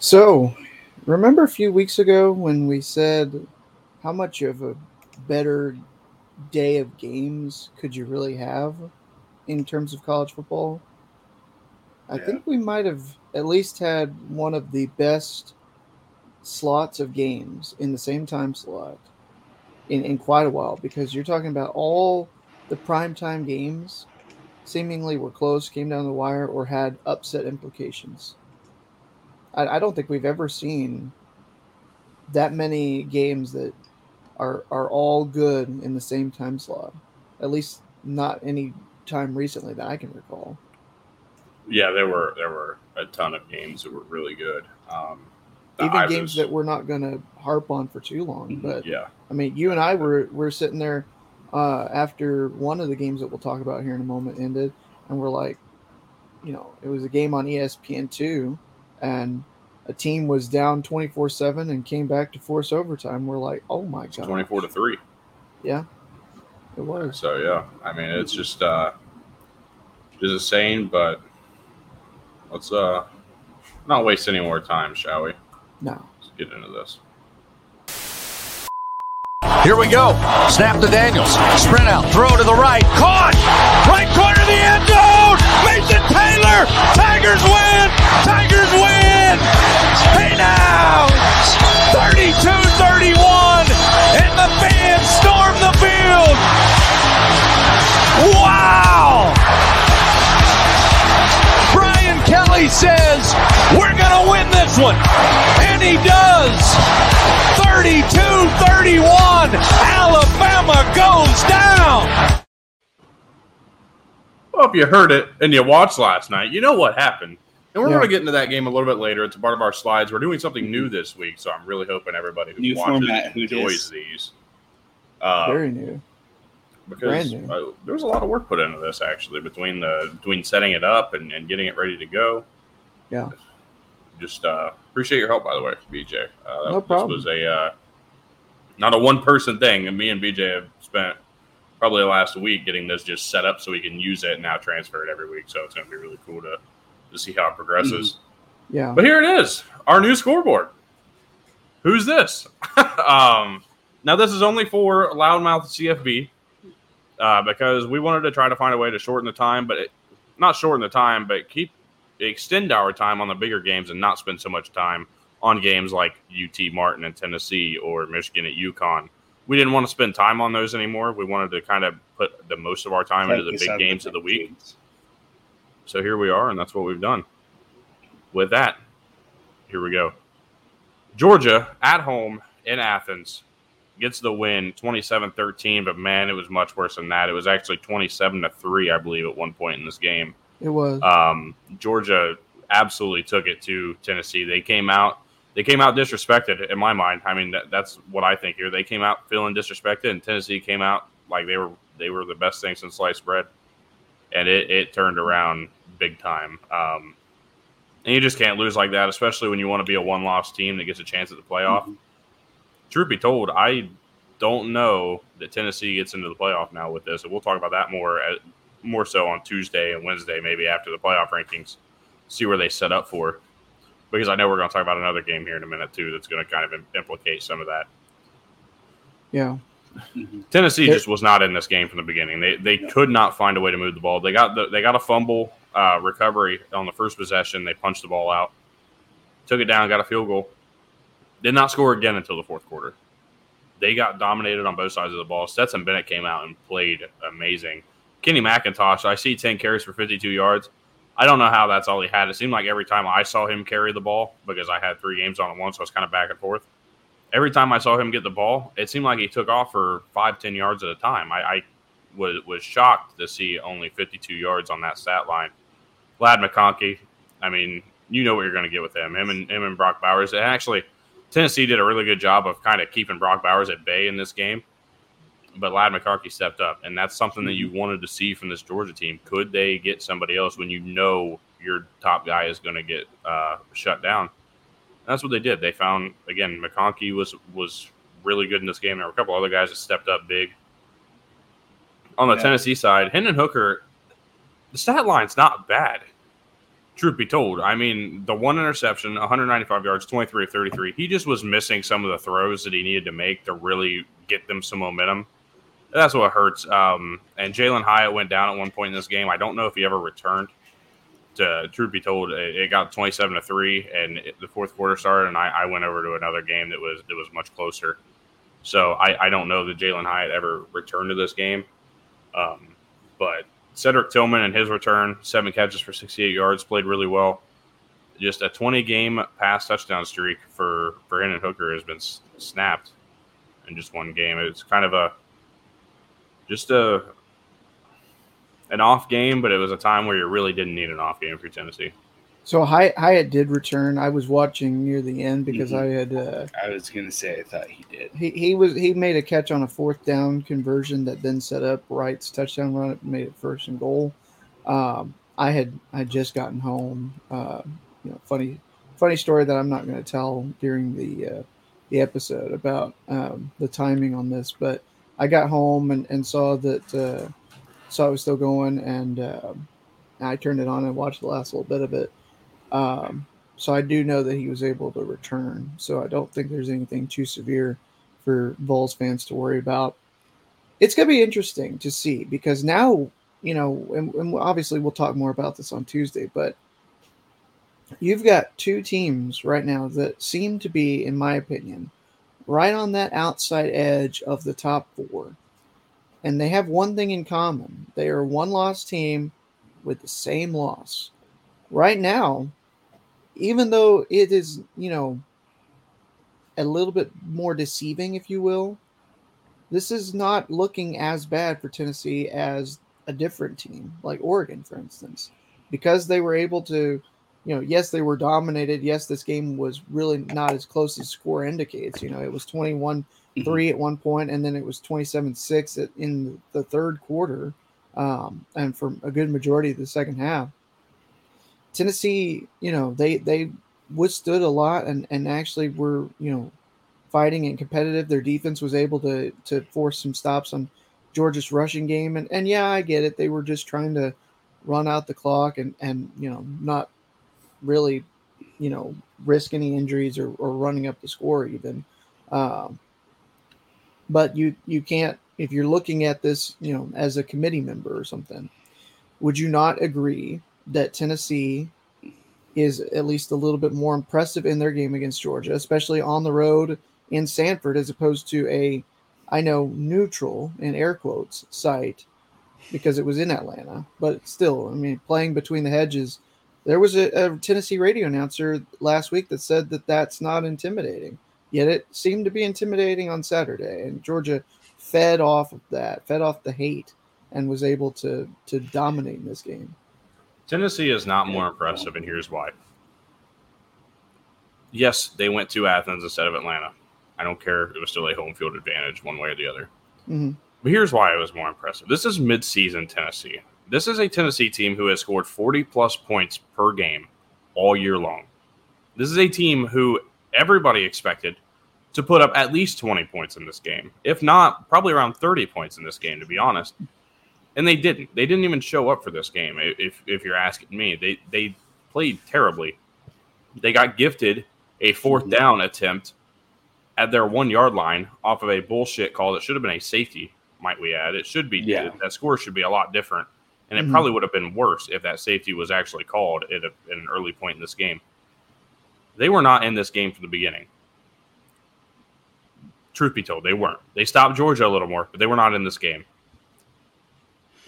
So, remember a few weeks ago when we said how much of a better day of games could you really have in terms of college football? I Yeah. think we might have at least had one of the best slots of games in the same time slot in, in quite a while because you're talking about all the primetime games seemingly were close, came down the wire, or had upset implications. I, I don't think we've ever seen that many games that are are all good in the same time slot. At least not any time recently that I can recall. Yeah, there were there were a ton of games that were really good. Um, Even I games was- that we're not going to harp on for too long. But yeah, I mean, you and I were were sitting there uh, after one of the games that we'll talk about here in a moment ended, and we're like, you know, it was a game on ESPN two, and a team was down twenty four seven and came back to force overtime. We're like, oh my god, twenty four to three. yeah, it was. So yeah, I mean it's just uh, just insane. But let's uh, not waste any more time, shall we? No, Let's get into this. Here we go. Snap to Daniels. Sprint out. Throw to the right. Caught. Right corner of the end zone. Mason Taylor. Tigers win. Tigers win. Hey now. 32-31. And the fans storm the field. Wow. Brian Kelly says, we're going to win this one. And he does. 32-31. Alabama goes down. Well, if you heard it and you watched last night, you know what happened. And we're Yeah. going to get into that game a little bit later. It's a part of our slides. We're doing something new this week, so I'm really hoping everybody who New watches format, who enjoys dis. these. Uh, very new. because new. uh, there was a lot of work put into this actually between the between setting it up and, and getting it ready to go. Yeah. Just uh, appreciate your help, by the way, BJ. Uh, No this was a uh, not a one person thing, and me and BJ have spent probably the last week getting this just set up so we can use it and now transfer it every week. So it's going to be really cool to to see how it progresses. Yeah, But here it is, our new scoreboard. Who's this? um, now this is only for loudmouth CFB uh, because we wanted to try to find a way to shorten the time, but it, not shorten the time, but keep extend our time on the bigger games and not spend so much time on games like UT Martin and Tennessee or Michigan at UConn. We didn't want to spend time on those anymore. We wanted to kind of put the most of our time into the big games of the week. games. So here we are, and that's what we've done. With that, here we go. Georgia at home in Athens gets the win 27 13, but man, it was much worse than that. It was actually 27 to 3, I believe, at one point in this game. it was. Um, Georgia absolutely took it to Tennessee. They came out. They came out disrespected in my mind. I mean, that, that's what I think here. They came out feeling disrespected, and Tennessee came out like they were they were the best thing since sliced bread, and it, it turned around big time. Um, and you just can't lose like that, especially when you want to be a one loss team that gets a chance at the playoff. Mhm. Truth be told, I don't know that Tennessee gets into the playoff now with this, and we'll talk about that more at, more so on Tuesday and Wednesday, maybe after the playoff rankings, see where they set up for. Because I know we're going to talk about another game here in a minute too that's going to kind of implicate some of that. yeah. Tennessee There- just was not in this game from the beginning. They they could not find a way to move the ball. They got the, they got a fumble uh, recovery on the first possession. They punched the ball out, took it down, got a field goal. Did not score again until the fourth quarter. They got dominated on both sides of the ball. Stetson Bennett came out and played amazing. Kenny McIntosh, I see 10 carries for 52 yards. I don't know how that's all he had. It seemed like every time I saw him carry the ball, because I had three games on at once, so I was kind of back and forth. Every time I saw him get the ball, it seemed like he took off for five, ten yards at a time. I, I was, was shocked to see only 52 yards on that stat line. Ladd McConkey, I mean, you know what you're going to get with him. Him and him and Brock Bowers. And actually, Tennessee did a really good job of kind of keeping Brock Bowers at bay in this game. But Ladd McCarthy stepped up, and that's something that you wanted to see from this Georgia team. Could they get somebody else when you know your top guy is going to get uh, shut down? That's what they did. They found again McConkey was was really good in this game. There were a couple other guys that stepped up big. On the Yeah. Tennessee side, Hendon Hooker, the stat line's not bad. truth be told, I mean, the one interception, 195 yards, 23 of 33, he just was missing some of the throws that he needed to make to really get them some momentum. That's what hurts. Um, and Jalin Hyatt went down at one point in this game. I don't know if he ever returned. To truth be told, it, it got 27 to three, and it, the fourth quarter started, and I, I, went over to another game that was that was much closer. So I, I don't know that Jalin Hyatt ever returned to this game. Um, but Cedric Tillman and his return, seven catches for 68 yards, played really well. Just a 20 game pass touchdown streak for for Hendon Hooker has been snapped in just one game. It's kind of a just a an off game, but it was a time where you really didn't need an off game for Tennessee. So Hyatt did return. I was watching near the end because mm-hmm. I had. Uh, I was going to say I thought he did. He he was he made a catch on a fourth down conversion that then set up Wright's touchdown run. It made it first and goal. Um, I had I just gotten home. Uh, you know, funny funny story that I'm not going to tell during the uh, the episode about um, the timing on this, but I got home and, and saw that uh, saw it was still going, and uh, I turned it on and watched the last little bit of it. Um, so I do know that he was able to return. So I don't think there's anything too severe for Vols fans to worry about. It's going to be interesting to see because now, you know, and, and obviously we'll talk more about this on Tuesday, but you've got two teams right now that seem to be, in my opinion, right on that outside edge of the top four. And they have one thing in common they are one loss team with the same loss. Right now, even though it is, you know, a little bit more deceiving, if you will, this is not looking as bad for Tennessee as a different team, like Oregon, for instance, because they were able to, you know, yes, they were dominated. Yes, this game was really not as close as score indicates. You know, it was 21 3 mm-hmm. at one point, and then it was 27 6 in the third quarter, um, and for a good majority of the second half. Tennessee, you know, they they withstood a lot and and actually were you know fighting and competitive. Their defense was able to to force some stops on Georgia's rushing game, and and yeah, I get it. They were just trying to run out the clock and and you know not really you know risk any injuries or, or running up the score even. Um, but you you can't if you're looking at this you know as a committee member or something. Would you not agree that Tennessee is at least a little bit more impressive in their game against Georgia, especially on the road in Sanford, as opposed to a, I know, neutral in air quotes site because it was in Atlanta. But still, I mean, playing between the hedges, there was a, a Tennessee radio announcer last week that said that that's not intimidating. Yet it seemed to be intimidating on Saturday, and Georgia fed off of that, fed off the hate, and was able to to dominate in this game. Tennessee is not more impressive, and here's why. Yes, they went to Athens instead of Atlanta. I don't care. It was still a home field advantage, one way or the other. Mm-hmm. But here's why it was more impressive. This is midseason Tennessee. This is a Tennessee team who has scored 40 plus points per game all year long. This is a team who everybody expected to put up at least 20 points in this game. If not, probably around 30 points in this game, to be honest and they didn't. They didn't even show up for this game. If if you're asking me, they they played terribly. They got gifted a fourth down attempt at their one yard line off of a bullshit call that should have been a safety. Might we add? It should be. Yeah. That score should be a lot different, and it mm-hmm. probably would have been worse if that safety was actually called at, a, at an early point in this game. They were not in this game from the beginning. Truth be told, they weren't. They stopped Georgia a little more, but they were not in this game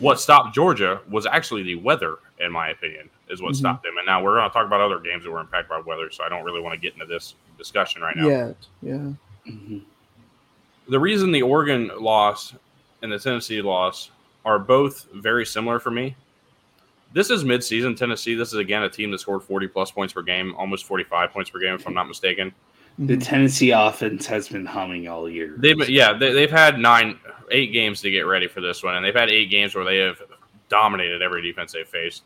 what stopped Georgia was actually the weather, in my opinion, is what mm-hmm. stopped them. And now we're going to talk about other games that were impacted by weather, so I don't really want to get into this discussion right now. Yeah, yeah. Mm-hmm. The reason the Oregon loss and the Tennessee loss are both very similar for me. This is midseason Tennessee. This is again a team that scored 40 plus points per game, almost 45 points per game, if I'm not mistaken. The Tennessee offense has been humming all year. They've yeah, they, have had nine, eight games to get ready for this one, and they've had eight games where they have dominated every defense they've faced.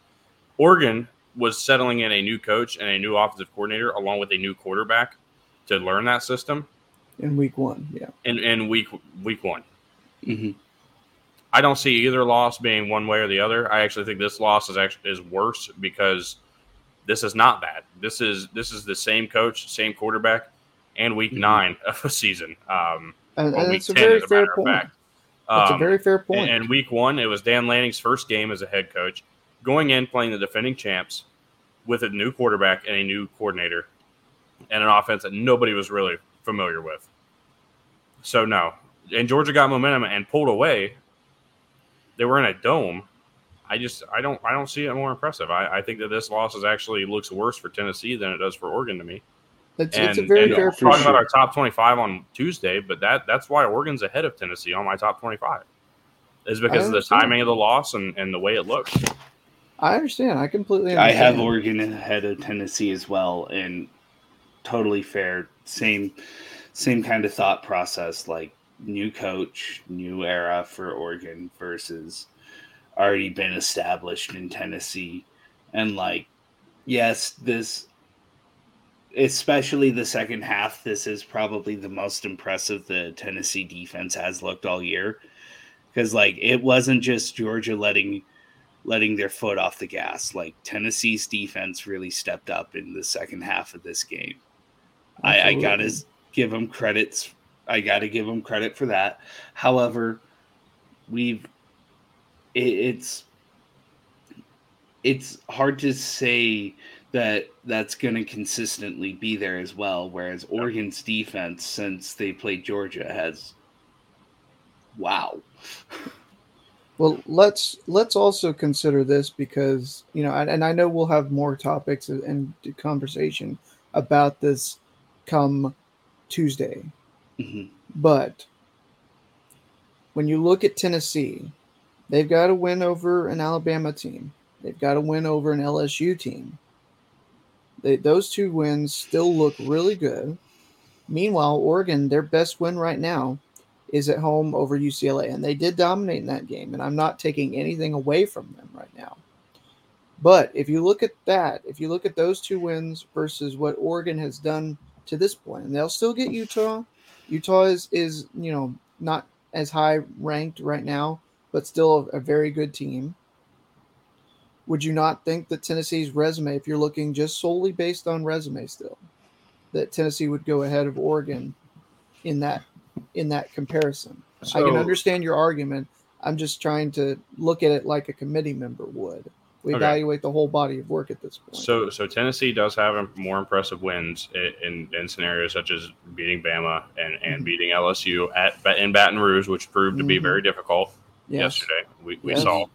Oregon was settling in a new coach and a new offensive coordinator, along with a new quarterback, to learn that system. In week one, yeah. In in week week one. Mm-hmm. I don't see either loss being one way or the other. I actually think this loss is actually is worse because This is not bad. This is this is the same coach, same quarterback, and week Mhm. nine of a season. Um, And, or and week it's a 10, very as a of point. fact. That's a Um, very fair point. and, and week one, it was Dan Lanning's first game as a head coach, going in playing the defending champs with a new quarterback and a new coordinator, and an offense that nobody was really familiar with. So no, and Georgia got momentum and pulled away. They were in a dome. I just I don't I don't see it more impressive. I, I think that this loss is actually looks worse for Tennessee than it does for Oregon to me. it's, And, it's a very and fair we'll point. talk about our top twenty five on Tuesday, but that that's why Oregon's ahead of Tennessee on my top twenty five. Is because of the timing of the loss and, and the way it looks. I understand. I completely Understand. I have Oregon ahead of Tennessee as well, and totally fair. Same, same kind of thought process. Like new coach, new era for Oregon versus already been established in Tennessee, and like, yes, this, especially the second half, this is probably the most impressive the Tennessee defense has looked all year, because like it wasn't just Georgia letting letting their foot off the gas. Like Tennessee's defense really stepped up in the second half of this game. I, I gotta give them credits. I gotta give them credit for that. However, we've it, it's it's hard to say that that's going to consistently be there as well. Whereas Oregon's defense, since they played Georgia, has wow. Well, let's let's also consider this because you know, and, and I know we'll have more topics and conversation about this come Tuesday. Mhm. But when you look at Tennessee, they've got to win over an Alabama team. They've got to win over an LSU team. They, those two wins still look really good. Meanwhile, Oregon, their best win right now is at home over UCLA, and they did dominate in that game. And I'm not taking anything away from them right now. But if you look at that, if you look at those two wins versus what Oregon has done to this point, and they'll still get Utah. Utah is is you know not as high ranked right now, but still a, a very good team. Would you not think that Tennessee's resume, if you're looking just solely based on resume still, that Tennessee would go ahead of Oregon in that in that comparison? I can understand your argument. I'm just trying to look at it like a committee member would. We Okay. evaluate the whole body of work at this point. So, so Tennessee does have more impressive wins in, in, in scenarios such as beating Bama and, and Mhm. beating LSU at in Baton Rouge, which proved to be Mhm. very difficult yes. yesterday. We, we Yes. saw. Um,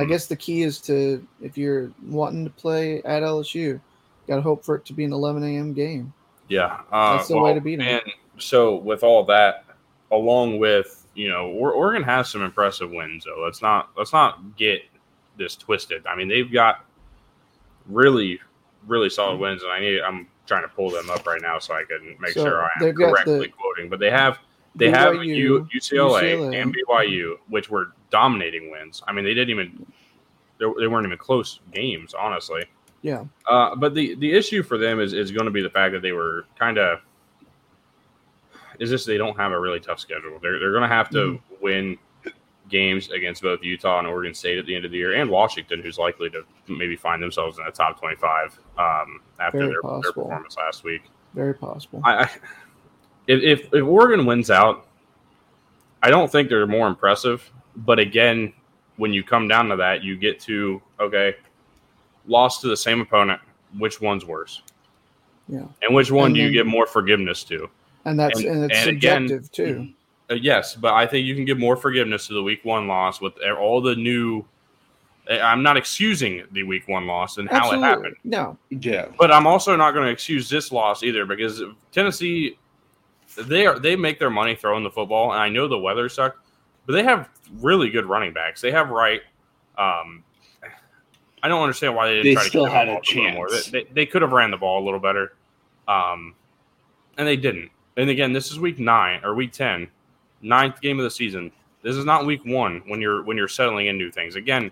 I guess the key is to if you're wanting to play at LSU, got to hope for it to be an 11 a.m. game. Yeah, uh, That's the way to beat 'em. And so, with all that, along with you know, Or- Oregon has some impressive wins. Though let's not let's not get this twisted. I mean, they've got really really solid wins, and I need I'm trying to pull them up right now so I can make So sure I am correctly the- quoting. But they have they have U, UCLA, UCLA. and BYU, which were dominating wins. I mean, they didn't even they, they weren't even close games, honestly. Yeah, Uh, but the the issue for them is is going to be the fact that they were kind of is just they don't have a really tough schedule. They're they're going to have to Mm-hmm. win games against both Utah and Oregon State at the end of the year, and Washington, who's likely to maybe find themselves in the top twenty five um, after their, their performance last week. very possible. I, I if, if if Oregon wins out, I don't think they're more impressive. But again, when you come down to that, you get to okay, lost to the same opponent. Which one's worse? Yeah. And which one And do you then- give more forgiveness to? and that's and- and, it's and again- subjective too. Uh, yes, but I think you can give more forgiveness to the week one loss with all the new. I- I'm not excusing the week one loss and how it happened. No, Yeah. But I'm also not going to excuse this loss either because Tennessee, they are they make their money throwing the football, and I know the weather sucked, but they have really good running backs. They have Wright. Um, I don't understand why they didn't They try to still get the had ball a little more. chance. They, they, they could have ran the ball a little better, um, and they didn't. And again, this is week nine or week ten, ninth game of the season. This is not week one when you're when you're settling into things. Again,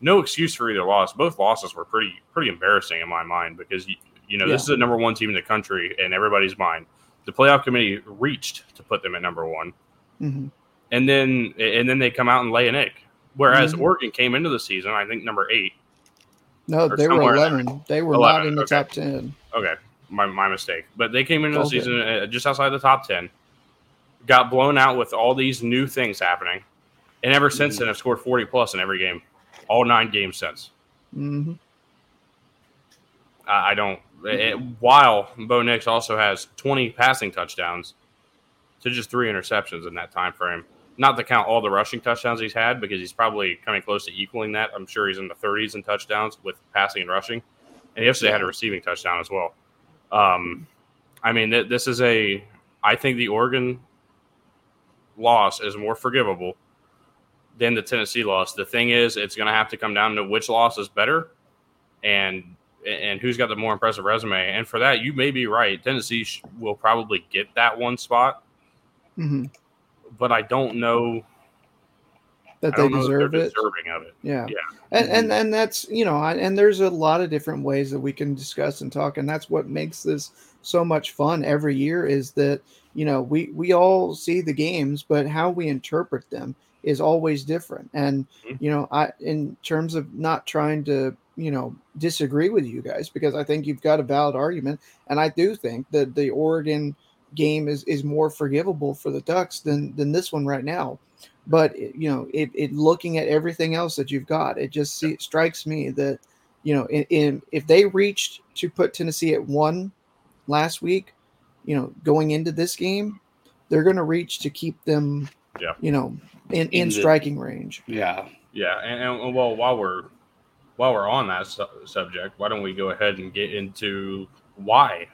no excuse for either loss. Both losses were pretty pretty embarrassing in my mind because you, you know this is the number one team in the country in everybody's mind. The playoff committee reached to put them at number one, hmm and then and then they come out and lay an egg. Whereas Mhm. Oregon came into the season, I think number eight, No, they were somewhere in there. 11. They were 11, not in the okay. top 10. Okay, my, my mistake. But they came into the season uh, just outside the top 10, got blown out with all these new things happening. And ever since then, I've scored 40 plus in every game, all nine games since. hmm I I don't. It, while Bo Nix also has 20 passing touchdowns to just three interceptions in that time frame. Not to count all the rushing touchdowns he's had, because he's probably coming close to equaling that. I'm sure he's in the 30s in touchdowns with passing and rushing. And yesterday had a receiving touchdown as well. Um, I mean, th- this is a. I think the Oregon loss is more forgivable than the Tennessee loss. The thing is, it's going to have to come down to which loss is better, and and who's got the more impressive resume. And for that, you may be right. Tennessee sh- will probably get that one spot, hmm but I don't know. That they don't know if deserve it. deserving of it. Yeah. Yeah. And, and and that's you know, and there's a lot of different ways that we can discuss and talk, and that's what makes this so much fun every year. Is that you know we we all see the games, but how we interpret them is always different. And Mhm. you know, I in terms of not trying to you know disagree with you guys because I think you've got a valid argument, and I do think that the Oregon game is is more forgivable for the Ducks than than this one right now but you know it, it looking at everything else that you've got it just see, strikes me that you know in, in if they reached to put tennessee at one last week you know going into this game they're going to reach to keep them Yeah. you know in, in In the- striking range Yeah. Yeah, and, and well, while we're while we're on that su- subject, why don't we go ahead and get into why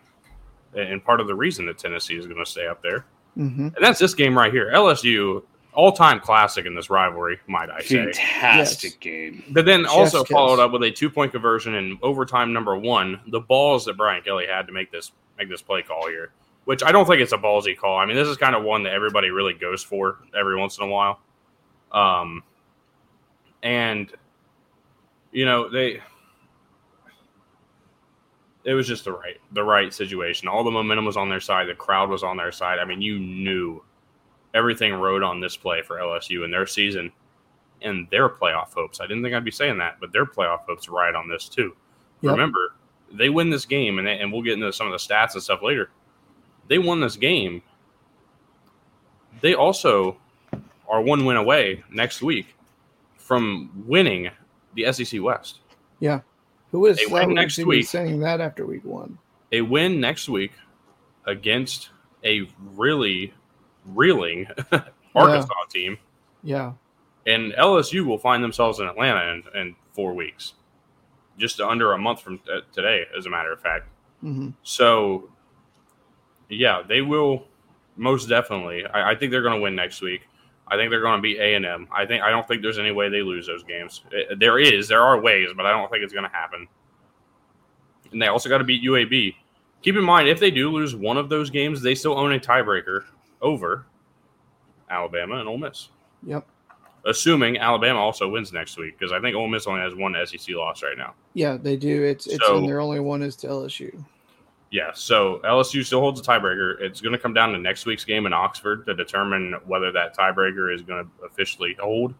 and part of the reason that Tennessee is going to stay up there, hmm and that's this game right here. LSU, all time classic in this rivalry, might I say. Fantastic Yes. game. But then Chef's also kiss. followed up with a two point conversion in overtime number one. The balls that Brian Kelly had to make this make this play call here, which I don't think it's a ballsy call. I mean, this is kind of one that everybody really goes for every once in a while. Um, and you know they, it was just the right the right situation. All the momentum was on their side. The crowd was on their side. I mean, you knew everything rode on this play for LSU in their season and their playoff hopes. I didn't think I'd be saying that, but their playoff hopes ride on this too. Yep. Remember, they win this game, and, they, and we'll get into some of the stats and stuff later. They won this game. They also are one win away next week from winning the SEC West. Yeah. Who is win next week. saying that after week one A win next week against a really reeling Arkansas team yeah and LSU will find themselves in Atlanta in, in four weeks, just under a month from t- today, as a matter of fact. hmm So, yeah, they will most definitely. I, I think they're going to win next week. I think they're going to beat A and M. I think I don't think there's any way they lose those games. Uh, There is, there are ways, but I don't think it's going to happen. And they also got to beat UAB. Keep in mind, if they do lose one of those games, they still own a tiebreaker over Alabama and Ole Miss yep assuming Alabama also wins next week because I think Ole Miss only has one SEC loss right now. yeah they do it's it's So- and their only one is to lsu Yeah, so LSU still holds a tiebreaker. It's going to come down to next week's game in Oxford to determine whether that tiebreaker is going to officially hold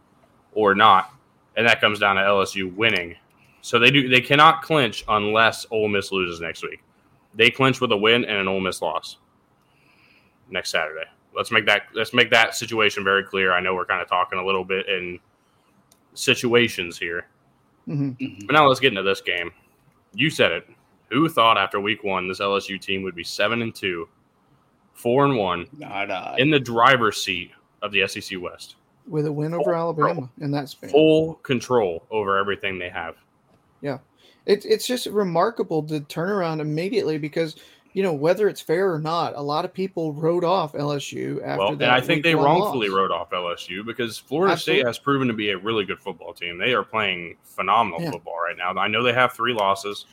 or not, and that comes down to LSU winning. So they do they cannot clinch unless Ole Miss loses next week. They clinch with a win and an Ole Miss loss next Saturday. Let's make that let's make that situation very clear. I know we're kind of talking a little bit in situations here. hmm But now let's get into this game. You said it. Who thought after week one this LSU team would be seven and two, four and one, Not I. in the driver's seat of the SEC West? with a win over alabama in that span Full control over everything they have. Yeah, it's it's just remarkable to turn around immediately because you know whether it's fair or not, a lot of people wrote off LSU after well, that. and I think they wrongfully loss. wrote off LSU because Florida Absolutely. State has proven to be a really good football team. They are playing phenomenal Yeah. football right now. I know they have three losses.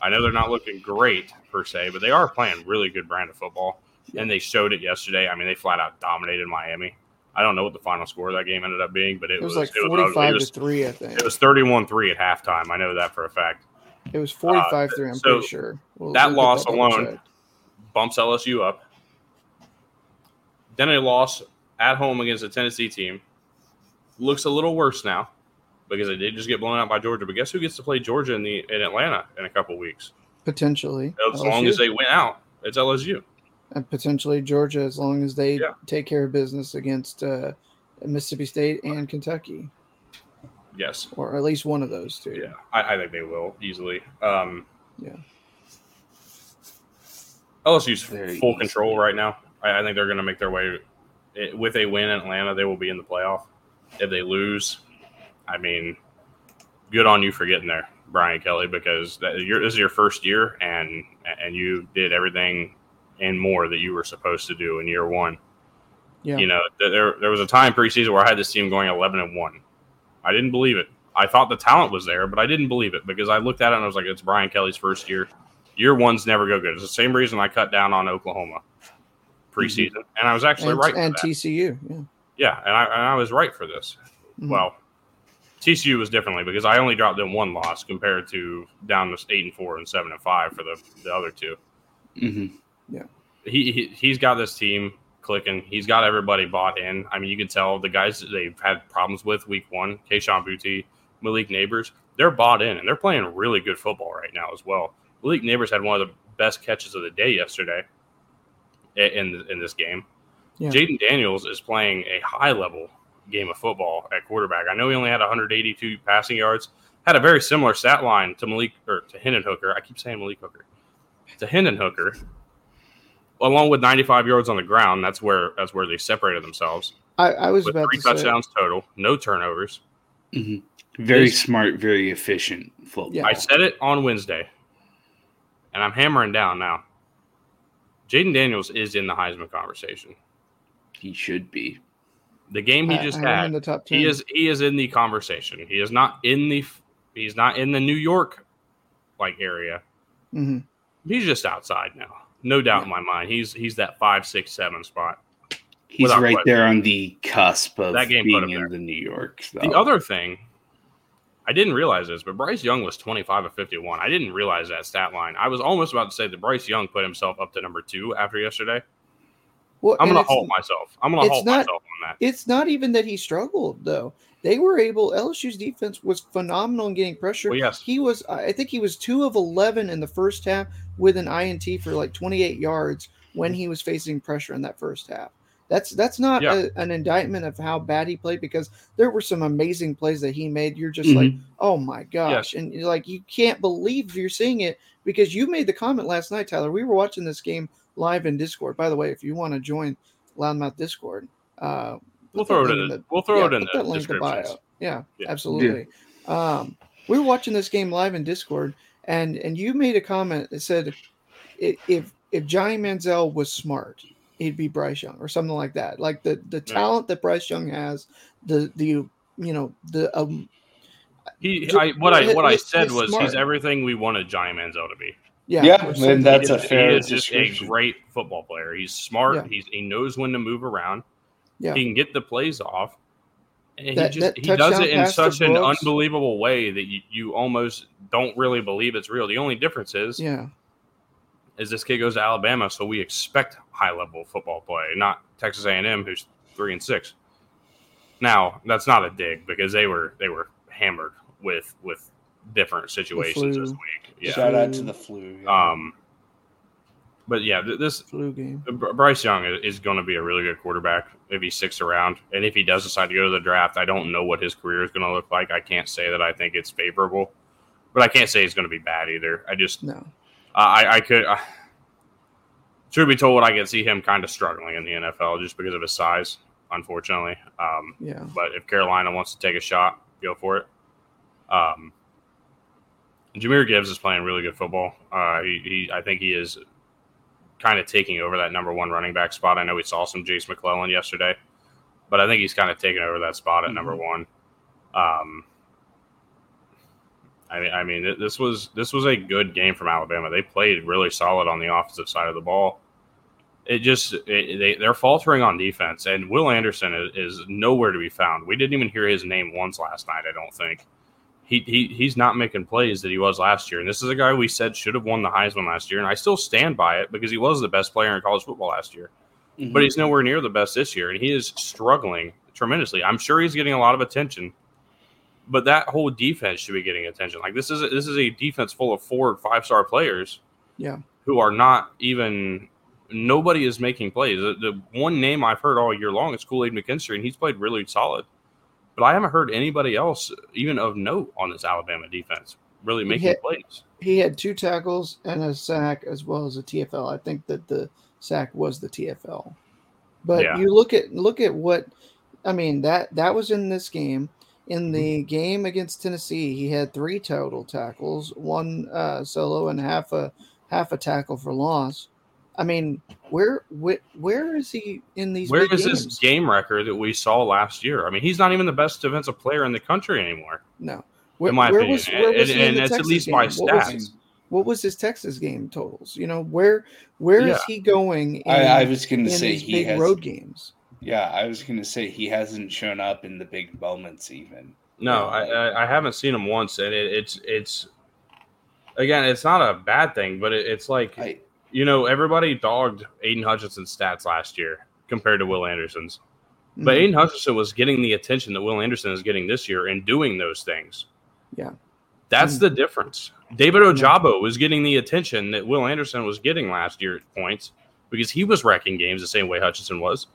I know they're not looking great per se, but they are playing really good brand of football. Yeah. And they showed it yesterday. I mean, they flat out dominated Miami. I don't know what the final score of that game ended up being, but it, It was, was, like 45 was forty It was, to three, I think. it was 31-3 at halftime. I know that for a fact. It was forty five three. I'm so pretty sure. We'll- that loss double alone- checked. bumps LSU up. Then a loss at home against a Tennessee team looks a little worse now. because they did just get blown out by Georgia. But guess who gets to play Georgia in the in Atlanta in a couple weeks? Potentially, As long as they win out, it's LSU. and potentially Georgia, as long as they Yeah. take care of business against uh, Mississippi State and Kentucky, Yes. or at least one of those two. Yeah, I, I think they will easily. Um, Yeah. LSU's Very full easy. control right now. I, I think they're going to make their way. It, with a win in Atlanta, they will be in the playoff. If they lose, I mean, good on you for getting there, Brian Kelly, because that, you're, this is your first year, and and you did everything and more that you were supposed to do in year one. Yeah. You know, there there was a time preseason where I had this team going eleven and one. I didn't believe it. I thought the talent was there, but I didn't believe it because I looked at it and I was like, it's Brian Kelly's first year. Year ones never go good. It's the same reason I cut down on Oklahoma preseason, and I was actually and, right. for and that. TCU. Yeah. yeah, and I and I was right for this. Mhm. Well, TCU was differently because I only dropped them one loss compared to down to eight and four and seven and five for the the other two. hmm Yeah, he, he he's got this team clicking. He's got everybody bought in. I mean, you can tell the guys that they've had problems with week one, Kayshon Boutte, Malik Nabers, they're bought in and they're playing really good football right now as well. Malik Nabers had one of the best catches of the day yesterday in in this game. Yeah. Jayden Daniels is playing a high level game of football at quarterback. I know he only had 182 passing yards, had a very similar stat line to Malik or to Hendon Hooker. I keep saying Malik Hooker to Hendon Hooker, along with 95 yards on the ground. That's where that's where they separated themselves I, I was with about three to say. touchdowns total, no turnovers. Very This- smart, very efficient football. Yeah. I said it on Wednesday, and I'm hammering down now. Jayden Daniels is in the Heisman conversation. He should be. The game he I- just I had, in the top 10. he is he is in the conversation. He is not in the he's not in the New York like area. Mhm. He's just outside now, no doubt in my mind. He's he's that five, six, seven spot. He's right question. there on the cusp of That game being in the New York. So. The other thing, I didn't realize this, but Bryce Young was 25 of 51. I didn't realize that stat line. I was almost about to say that Bryce Young put himself up to number two after yesterday. Well, I'm going to halt myself. I'm going to halt not- myself on that. It's not even that he struggled though. They were able. LSU's defense was phenomenal in getting pressure. Well, yes. He was. I think he was two of eleven in the first half with an INT for like twenty eight yards when he was facing pressure in that first half. That's that's not Yeah. a, an indictment of how bad he played because there were some amazing plays that he made. You're just Mhm. like, oh my gosh, and you're like you can't believe you're seeing it because you made the comment last night, Tyler. We were watching this game live in Discord. By the way, if you want to join Loudmouth Discord, uh, We'll throw it in the- the, we'll throw yeah, it in put the that link in the descriptions. bio. Yeah, Yeah. absolutely. Um, we were watching this game live in Discord, and and you made a comment that said, if if Johnny Manziel was smart, he'd be Bryce Young or something like that. Like the the Yeah. talent that Bryce Young has, the the you know the um He, I, what I what I said was smart. he's everything we wanted Johnny Manziel to be. yeah Yeah, and that's he a is, fair he is just a great football player. He's smart. Yeah. He's he knows when to move around. Yeah. He can get the plays off. And That- he just that he does it in such an Brooks. unbelievable way that you, you almost don't really believe it's real. The only difference is yeah is this kid goes to Alabama, so we expect high level football play, not Texas A and M, who's three and six. Now that's not a dig because they were they were hammered with with different situations this week. Yeah. Shout out to the flu. yeah. Um. But yeah, this flu game. Bryce Young is, going to be a really good quarterback if he sticks around, and if he does decide to go to the draft, I don't know what his career is going to look like. I can't say that I think it's favorable, but I can't say he's going to be bad either. I just No, I, I could. Uh, truth be told, I can see him kind of struggling in the NFL just because of his size, unfortunately. Um, yeah but if Carolina wants to take a shot, go for it. Um, Jahmyr Gibbs is playing really good football. Uh, he, he, I think he is kind of taking over that number one running back spot. I know we saw some Jase McClellan yesterday, but I think he's kind of taking over that spot at number one. Um, I mean, I mean, this was this was a good game from Alabama. They played really solid on the offensive side of the ball. It just it, they they're faltering on defense, and Will Anderson is, is nowhere to be found. We didn't even hear his name once last night. I don't think he, he he's not making plays that he was last year. And this is a guy we said should have won the Heisman last year, and I still stand by it because he was the best player in college football last year. Mhm. But he's nowhere near the best this year, and he is struggling tremendously. I'm sure he's getting a lot of attention but that whole defense should be getting attention. Like this is a, this is a defense full of four five star players. Yeah. Who are not even nobody is making plays. The, the one name I've heard all year long is Kool Aid McKinstry, and he's played really solid. But I haven't heard anybody else, even of note, on this Alabama defense really making hit- plays. He had two tackles and a sack as well as a TFL. I think that the sack was the TFL. But Yeah. you look at look at what I mean that that was in this game. In the game against Tennessee, he had three total tackles, one uh, solo, and half a half a tackle for loss. I mean, where where, where is he in these? Where big is games? this game record that we saw last year? I mean, he's not even the best defensive player in the country anymore. No. Where, in my where opinion. was, where was and he in and the it's at least game? by What was stats. his- what was his Texas game totals? You know, where where is Yeah. he going in, I, I was going to say these he big has. road games? Yeah, I was going to say he hasn't shown up in the big moments even. No, I, I, I haven't seen him once, and it, it's it's again, it's not a bad thing, but it, it's like I you know everybody dogged Aidan Hutchinson's stats last year compared to Will Anderson's, but Mhm. Aiden Hutchinson was getting the attention that Will Anderson is getting this year and doing those things. Yeah. That's Mm. the difference. David Ojabo was getting the attention that Will Anderson was getting last year at points because he was wrecking games the same way Hutchinson was,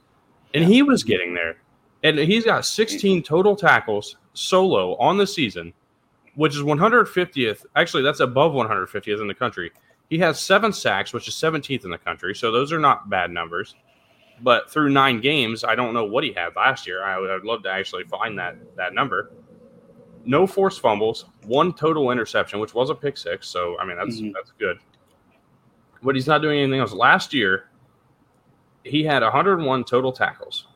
and he was getting there. And he's got 16 total tackles solo on the season, which is 150th. Actually, that's above 150th in the country. He has seven sacks, which is 17th in the country. So those are not bad numbers. But through nine games, I don't know what he had last year. I would I'd love to actually find that that number. No forced fumbles, one total interception, which was a pick six. So I mean that's Mhm. that's good. But he's not doing anything else. Last year, he had 101 total tackles.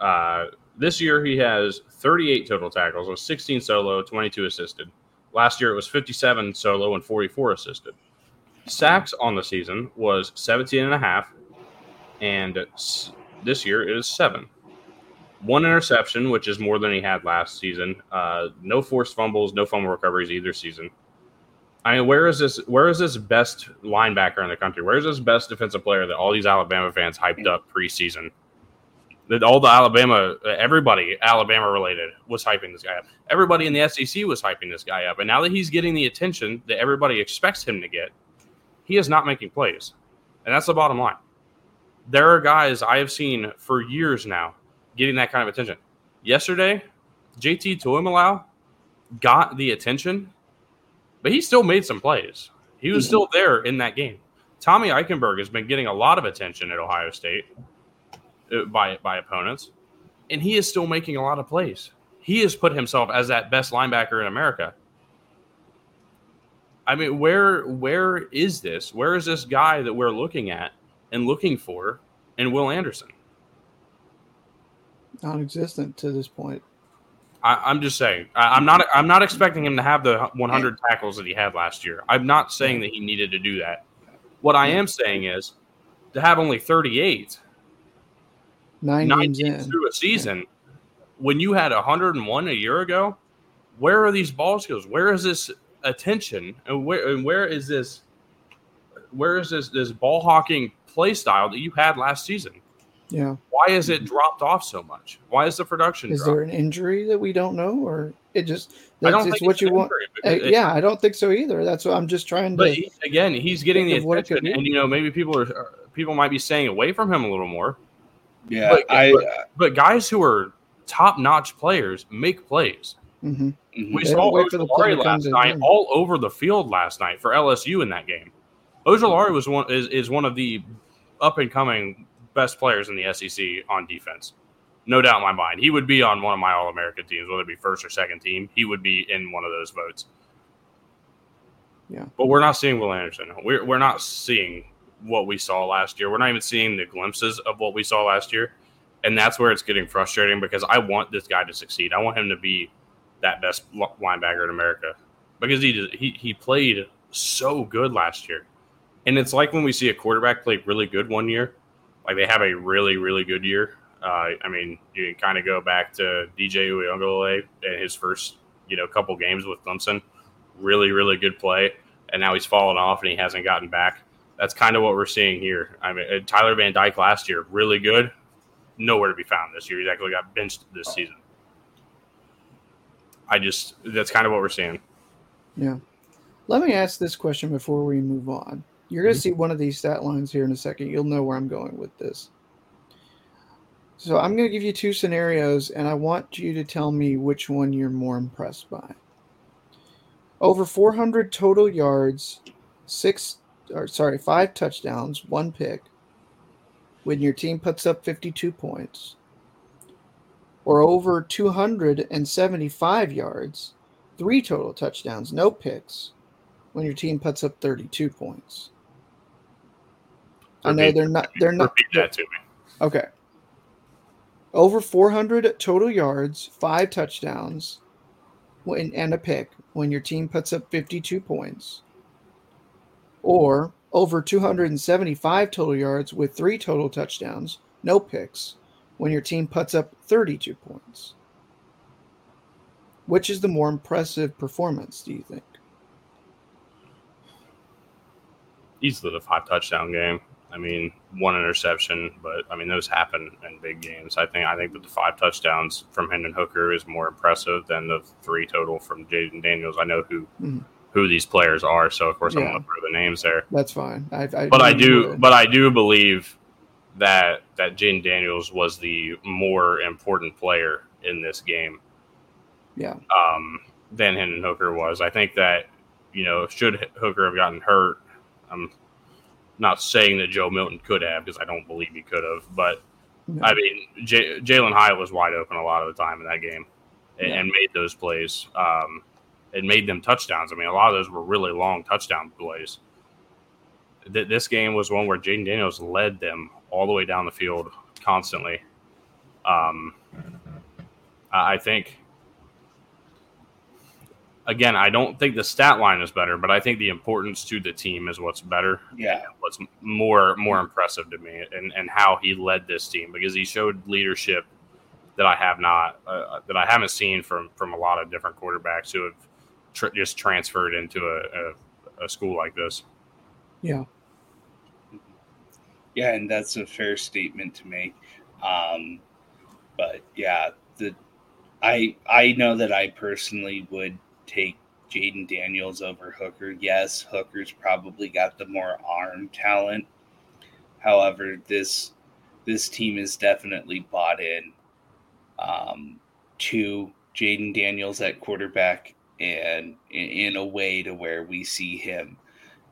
Uh, this year he has 38 total tackles with 16 solo, 22 assisted. Last year it was 57 solo and 44 assisted. Sacks on the season was 17 and a half, and this year it is seven. One interception, which is more than he had last season. Uh, no forced fumbles, no fumble recoveries either season. I mean, where is this? Where is this best linebacker in the country? Where is this best defensive player that all these Alabama fans hyped up preseason? That all the Alabama, everybody Alabama related was hyping this guy up. Everybody in the SEC was hyping this guy up, and now that he's getting the attention that everybody expects him to get, he is not making plays, and that's the bottom line. There are guys I have seen for years now getting that kind of attention. Yesterday, JT Tuimoloau got the attention, but he still made some plays. He was still there in that game. Tommy Eichenberg has been getting a lot of attention at Ohio State uh, by by opponents, and he is still making a lot of plays. He has put himself as that best linebacker in America. I mean, where where is this? Where is this guy that we're looking at and looking for in Will Anderson? Non-existent to this point. I, I'm just saying. I, I'm not. I'm not expecting him to have the 100 tackles that he had last year. I'm not saying that he needed to do that. What I am saying is to have only 38, Nine 19 games in. through a season, when you had 101 a year ago. Where are these ball skills? Where is this attention? And where and where is this? Where is this this ball hawking play style that you had last season? Yeah. Why is it dropped off so much? Why is the production? Is dropped? there an injury that we don't know, or it just I don't it's think what it's you want? injury Uh, it- yeah, I don't think so either. That's what I'm just trying But to. he, again, he's getting the think of what it could attention, and you know maybe people are are- people might be staying away from him a little more. yeah, But- I But guys who are top notch players make plays. Mhm. mhm. We They saw don't wait for the play Ojulari last night them. all over the field last night for LSU in that game. Ojulari was one is, is one of the up and coming best players in the SEC on defense. No doubt in my mind. He would be on one of my All American teams, whether it be first or second team. He would be in one of those votes. Yeah. But we're not seeing Will Anderson. We're, we're not seeing what we saw last year. We're not even seeing the glimpses of what we saw last year. And that's where it's getting frustrating because I want this guy to succeed. I want him to be that best li- linebacker in America because he he he played so good last year. And it's like when we see a quarterback play really good one year, like they have a really really good year. Uh, I mean, you can kind of go back to DJ Uiagalelei and his first you know couple games with Clemson, really really good play, and now he's fallen off and he hasn't gotten back. That's kind of what we're seeing here. I mean, Tyler Van Dyke last year really good, nowhere to be found this year. He's actually got benched this season. I just that's kind of what we're seeing. Yeah. Let me ask this question before we move on. You're going to mm-hmm. see one of these stat lines here in a second. You'll know where I'm going with this. So I'm going to give you two scenarios, and I want you to tell me which one you're more impressed by. Over 400 total yards, six, or sorry, five touchdowns, one pick. When your team puts up 52 points, or over 275 yards, three total touchdowns, no picks. When your team puts up 32 points. I know they're not. They're not. Repeat that to me. Okay. Over 400 total yards, five touchdowns, when, and a pick when your team puts up 52 points. Or over 275 total yards with three total touchdowns, no picks, when your team puts up 32 points. Which is the more impressive performance, do you think? Easily the five touchdown game. I mean, one interception, but I mean those happen in big games. I think I think that the five touchdowns from Hendon Hooker is more impressive than the three total from Jayden Daniels. I know who Mhm. who these players are, so of course I'm going to throw the names there. That's fine. I, I But I do, but I do believe that that Jayden Daniels was the more important player in this game yeah. um, than Hendon Hooker was. I think that you know should Hooker have gotten hurt, I'm not saying that Joe Milton could have because I don't believe he could have. But No. I mean, J- Jalin Hyatt was wide open a lot of the time in that game and, and made those plays. Um, and made them touchdowns. I mean, a lot of those were really long touchdown plays. Th- This game was one where Jayden Daniels led them all the way down the field constantly. Um, I I think again, I don't think the stat line is better, but I think the importance to the team is what's better. Yeah. What's more more impressive to me, and and how he led this team because he showed leadership that I have not uh, that I haven't seen from from a lot of different quarterbacks who have tr- just transferred into a, a, a school like this. Yeah. Yeah, and that's a fair statement to make. Um, but yeah, the I I know that I personally would take Jayden Daniels over Hooker. Yes, Hooker's probably got the more arm talent. However, this this team is definitely bought in um, to Jayden Daniels at quarterback and in, in a way to where we see him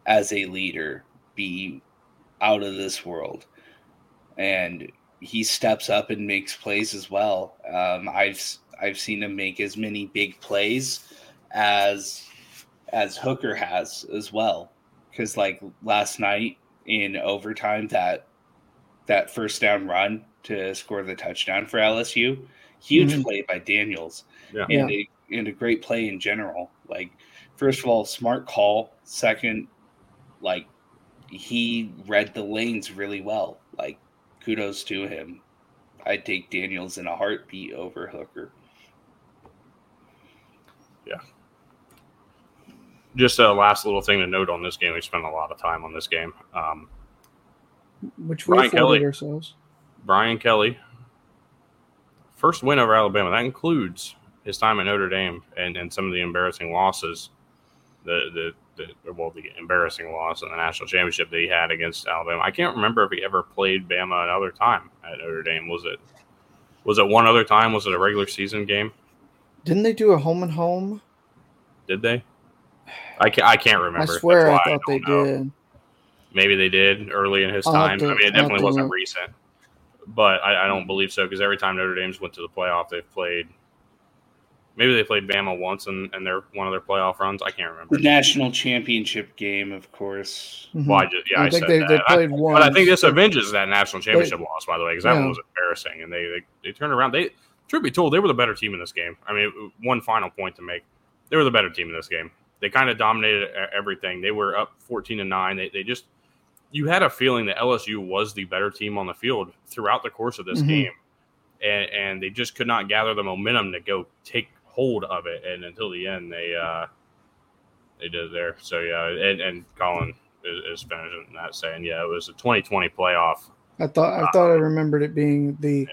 as a leader be out of this world. And he steps up and makes plays as well. Um, I've I've seen him make as many big plays as as Hooker has as well. Because like last night in overtime, that that first down run to score the touchdown for LSU, huge Mhm. play by Daniels, Yeah. and a, and a great play in general. Like first of all, smart call. Second, like he read the lanes really well. Like kudos to him. I'd take Daniels in a heartbeat over Hooker. Yeah. Just a last little thing to note on this game. We spent a lot of time on this game. Um, Which we Brian Kelly. ourselves. Brian Kelly, first win over Alabama. That includes his time at Notre Dame and, and some of the embarrassing losses, the, the the well the embarrassing loss in the national championship that he had against Alabama. I can't remember if he ever played Bama another time at Notre Dame. Was it was it one other time? Was it a regular season game? Didn't they do a home and home? Did they? I can't, I can't remember. I swear I thought they know. did. Maybe they did early in his I'll time. to- I mean, it definitely wasn't look. recent, but I, I don't believe so because every time Notre Dame's went to the playoff, they've played. Maybe they played Bama once in, in their one of their playoff runs. I can't remember. The national championship game, of course. Mhm. Well, I just yeah, I I, think said they- that. they I- played but I think this avenges that national championship loss, by the way, because that Yeah. one was embarrassing, and they, they they turned around. They truth be told, they were the better team in this game. I mean, one final point to make: they were the better team in this game. They kind of dominated everything. They were up fourteen to nine. They they just you had a feeling that LSU was the better team on the field throughout the course of this Mhm. game, and and they just could not gather the momentum to go take hold of it. And until the end, they uh they did it there. So yeah, and, and Colin is, is finishing that saying, yeah, it was a 2020 playoff. I thought I thought I remembered it being the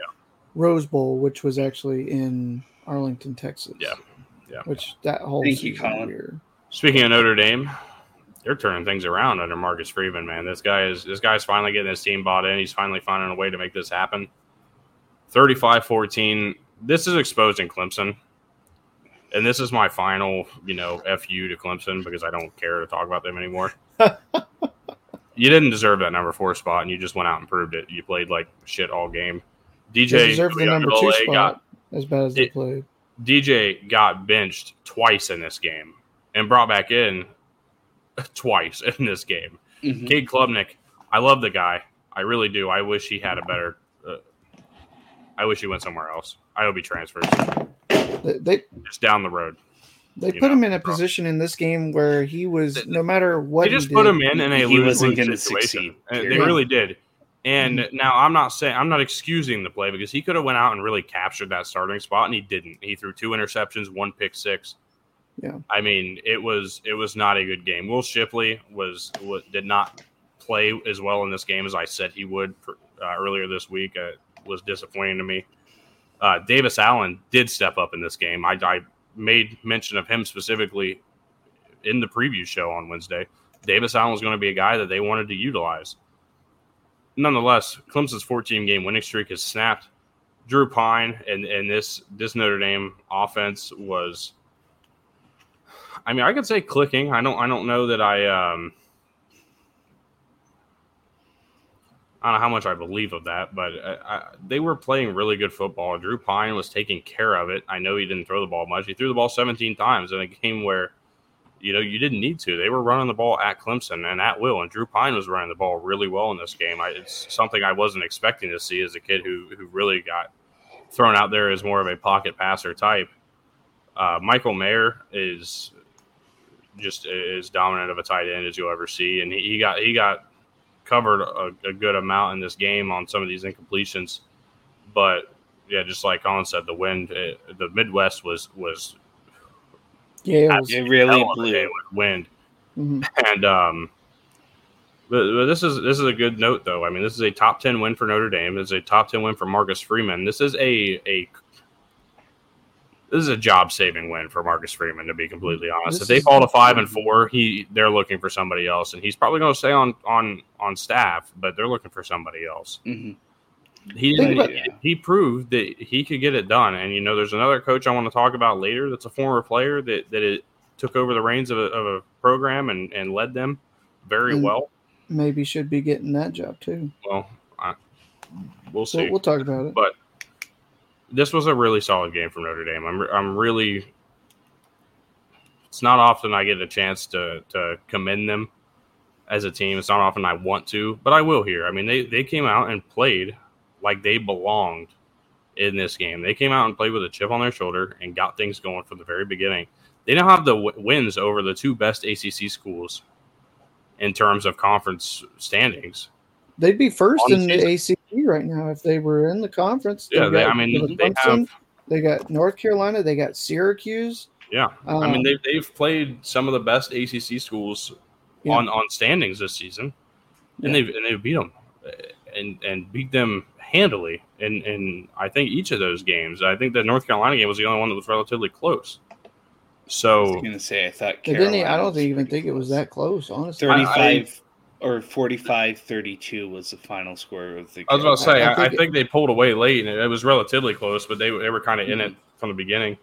Rose Bowl, which was actually in Arlington, Texas. Yeah. Yeah. Which that whole Thank you, Colin. weird. Speaking of Notre Dame, they're turning things around under Marcus Freeman. Man, this guy is this guy's finally getting his team bought in. He's finally finding a way to make this happen. 35-14. This is exposing Clemson. And this is my final, you know, FU to Clemson because I don't care to talk about them anymore. you didn't deserve that number four spot, and you just went out and proved it. You played like shit all game. DJ deserved the number two spot got as bad as they It- played. DJ got benched twice in this game and brought back in twice in this game. Mhm. Cade Klubnik, I love the guy. I really do. I wish he had a better. Uh, I wish he went somewhere else. I hope he transfers They they, just down the road. they put know, him in a bro. position in this game where he was They- no matter what They he just did, put him in in a He wasn't gonna situation. succeed, And They really did. And now I'm not saying I'm not excusing the play because he could have went out and really captured that starting spot and he didn't. He threw two interceptions, one pick six. Yeah. I mean, it was it was not a good game. Will Shipley was, was did not play as well in this game as I said he would for, uh, earlier this week. Uh, was disappointing to me. Uh, Davis Allen did step up in this game. I, I made mention of him specifically in the preview show on Wednesday. Davis Allen was going to be a guy that they wanted to utilize. Nonetheless, Clemson's 14 game winning streak has snapped. Drew Pyne and, and this this Notre Dame offense was I mean, I could say clicking. I don't I don't know that I um I don't know how much I believe of that, but I, I, they were playing really good football. Drew Pyne was taking care of it. I know he didn't throw the ball much. He threw the ball 17 times in a game where, you know, you didn't need to. They were running the ball at Clemson and at will, and Drew Pyne was running the ball really well in this game. I, it's something I wasn't expecting to see as a kid who who really got thrown out there as more of a pocket passer type. Uh, Michael Mayer is just as dominant of a tight end as you'll ever see, and he, he got he got covered a, a good amount in this game on some of these incompletions. But yeah, just like Colin said, the wind, uh, the Midwest was was yeah, It really hell of a blew. day with wind, Mhm. and um, but, but this is this is a good note though. I mean, this is a top ten win for Notre Dame. This is a top ten win for Marcus Freeman. This is a a this is a job saving win for Marcus Freeman. To be completely honest, This if they fall to five and four, he they're looking for somebody else, and he's probably going to stay on on on staff, but they're looking for somebody else. Mhm. He Think he, about- he proved that he could get it done, and you know, there's another coach I want to talk about later. That's a former player that that it took over the reins of a, of a program and and led them very And- well. Maybe should be getting that job too. Well, I, we'll see. we'll talk about it. but this was a really solid game from Notre Dame. I'm I'm really. It's not often I get a chance to to commend them as a team. It's not often I want to, but I will here. I mean, they they came out and played like they belonged in this game. They came out and played with a chip on their shoulder and got things going from the very beginning. They now have the w- wins over the two best ACC schools in terms of conference standings. They'd be first in the the ACC right now if they were in the conference. Yeah, They've got I mean, they have. they got North Carolina, they got Syracuse. Yeah, I mean Um, they've they've played some of the best ACC schools Yeah. on on standings this season, and Yeah. they've and they've beat them and and beat them handily. And and I think each of those games, I think the North Carolina game was the only one that was relatively close. So I So was gonna say I thought But didn't he, I don't think, even pretty think it was that close, honestly. 35 or 45 32 was the final score of the game. I was about to say, I I, I, think think, they pulled away late, and it, it was relatively close, but they they were kind of in it mm-hmm. from the beginning.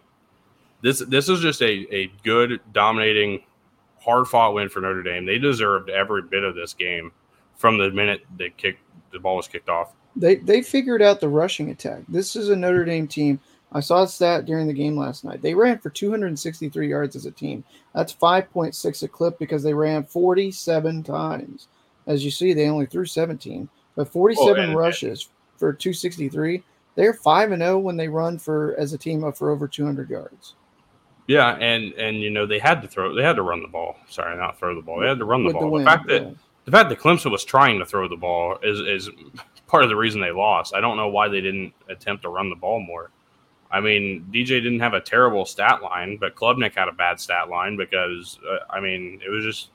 This this is just a a good, dominating, hard fought win for Notre Dame. They deserved every bit of this game from the minute they kicked the ball was kicked off. They they figured out the rushing attack. This is a Notre Dame team. I saw a stat during the game last night. They ran for 263 yards as a team. That's 5.6 a clip because they ran 47 times. As you see, they only threw 17, but 47 Oh, rushes for 263. They're five and zero when they run for as a team up for over 200 yards. Yeah, and and you know they had to throw, they had to run the ball. Sorry, not throw the ball. They had to run the With ball. The, win, fact that yeah. the fact that Clemson was trying to throw the ball is is part of the reason they lost. I don't know why they didn't attempt to run the ball more. I mean, DJ didn't have a terrible stat line, but Klubnik had a bad stat line because uh, I mean it was just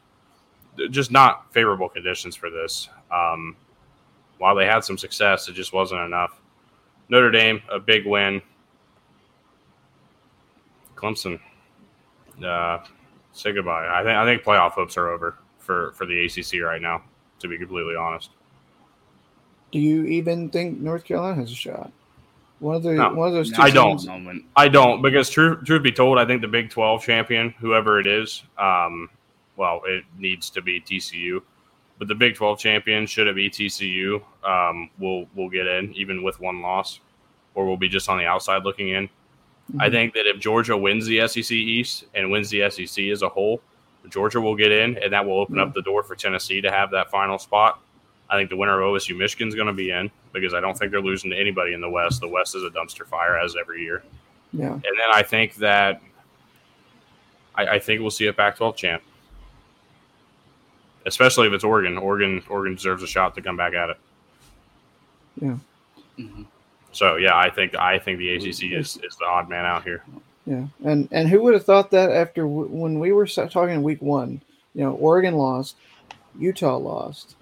just not favorable conditions for this. Um, while they had some success, it just wasn't enough. Notre Dame, a big win. Clemson, uh, say goodbye. I think I think playoff hopes are over for for the ACC right now. To be completely honest, Do you even think North Carolina has a shot? One of the No. one of those two. I don't. teams-. I don't because truth truth be told, I think the Big Twelve champion, whoever it is, um, well, it needs to be TCU. But the Big Twelve champion, should it be TCU, um, will will get in even with one loss, or we'll be just on the outside looking in. I Mhm. think that if Georgia wins the SEC East and wins the SEC as a whole, Georgia will get in, and that will open up the door for Tennessee to have that final spot. I think the winner of OSU Michigan is going to be in because I don't think they're losing to anybody in the West. The West is a dumpster fire as every year. Yeah. And then I think that I, I think we'll see a Pac-12 champ, especially if it's Oregon. Oregon, Oregon deserves a shot to come back at it. Mhm. So yeah, I think I think the ACC is, is the odd man out here. Yeah, and and who would have thought that after w- when we were talking in week one, you know, Oregon lost, Utah lost,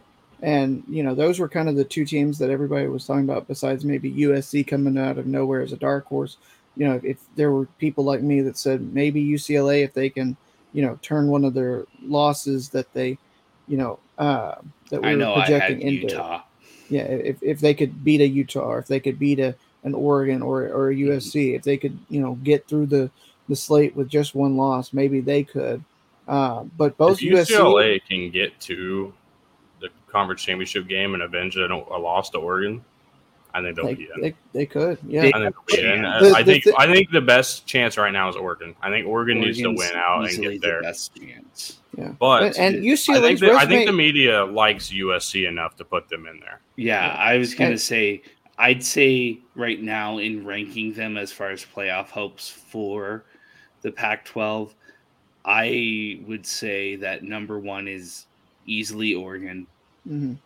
and you know those were kind of the two teams that everybody was talking about. Besides maybe USC coming out of nowhere as a dark horse, you know, if there were people like me that said maybe UCLA if they can, you know, turn one of their losses that they, you know, uh, that we I were know I had projecting into Utah. yeah, if, if they could beat a Utah or if they could beat a an Oregon or or a USC, if they could you know get through the the slate with just one loss, maybe they could. Uh, but both if USC, UCLA can get to conference championship game and avenge a, a loss to Oregon, I think they'll they, be in. they, they could, yeah. I think they'll be in. The- I the think thi- I think the best chance right now is Oregon. I think Oregon needs to win out and easily get the there. best chance. Yeah, But and, and I UCLA's think the, I think the media likes USC enough to put them in there. Yeah, Yeah. I was gonna And- say I'd say right now in ranking them as far as playoff hopes for the Pac-12, I would say that number one is easily Oregon, Mhm.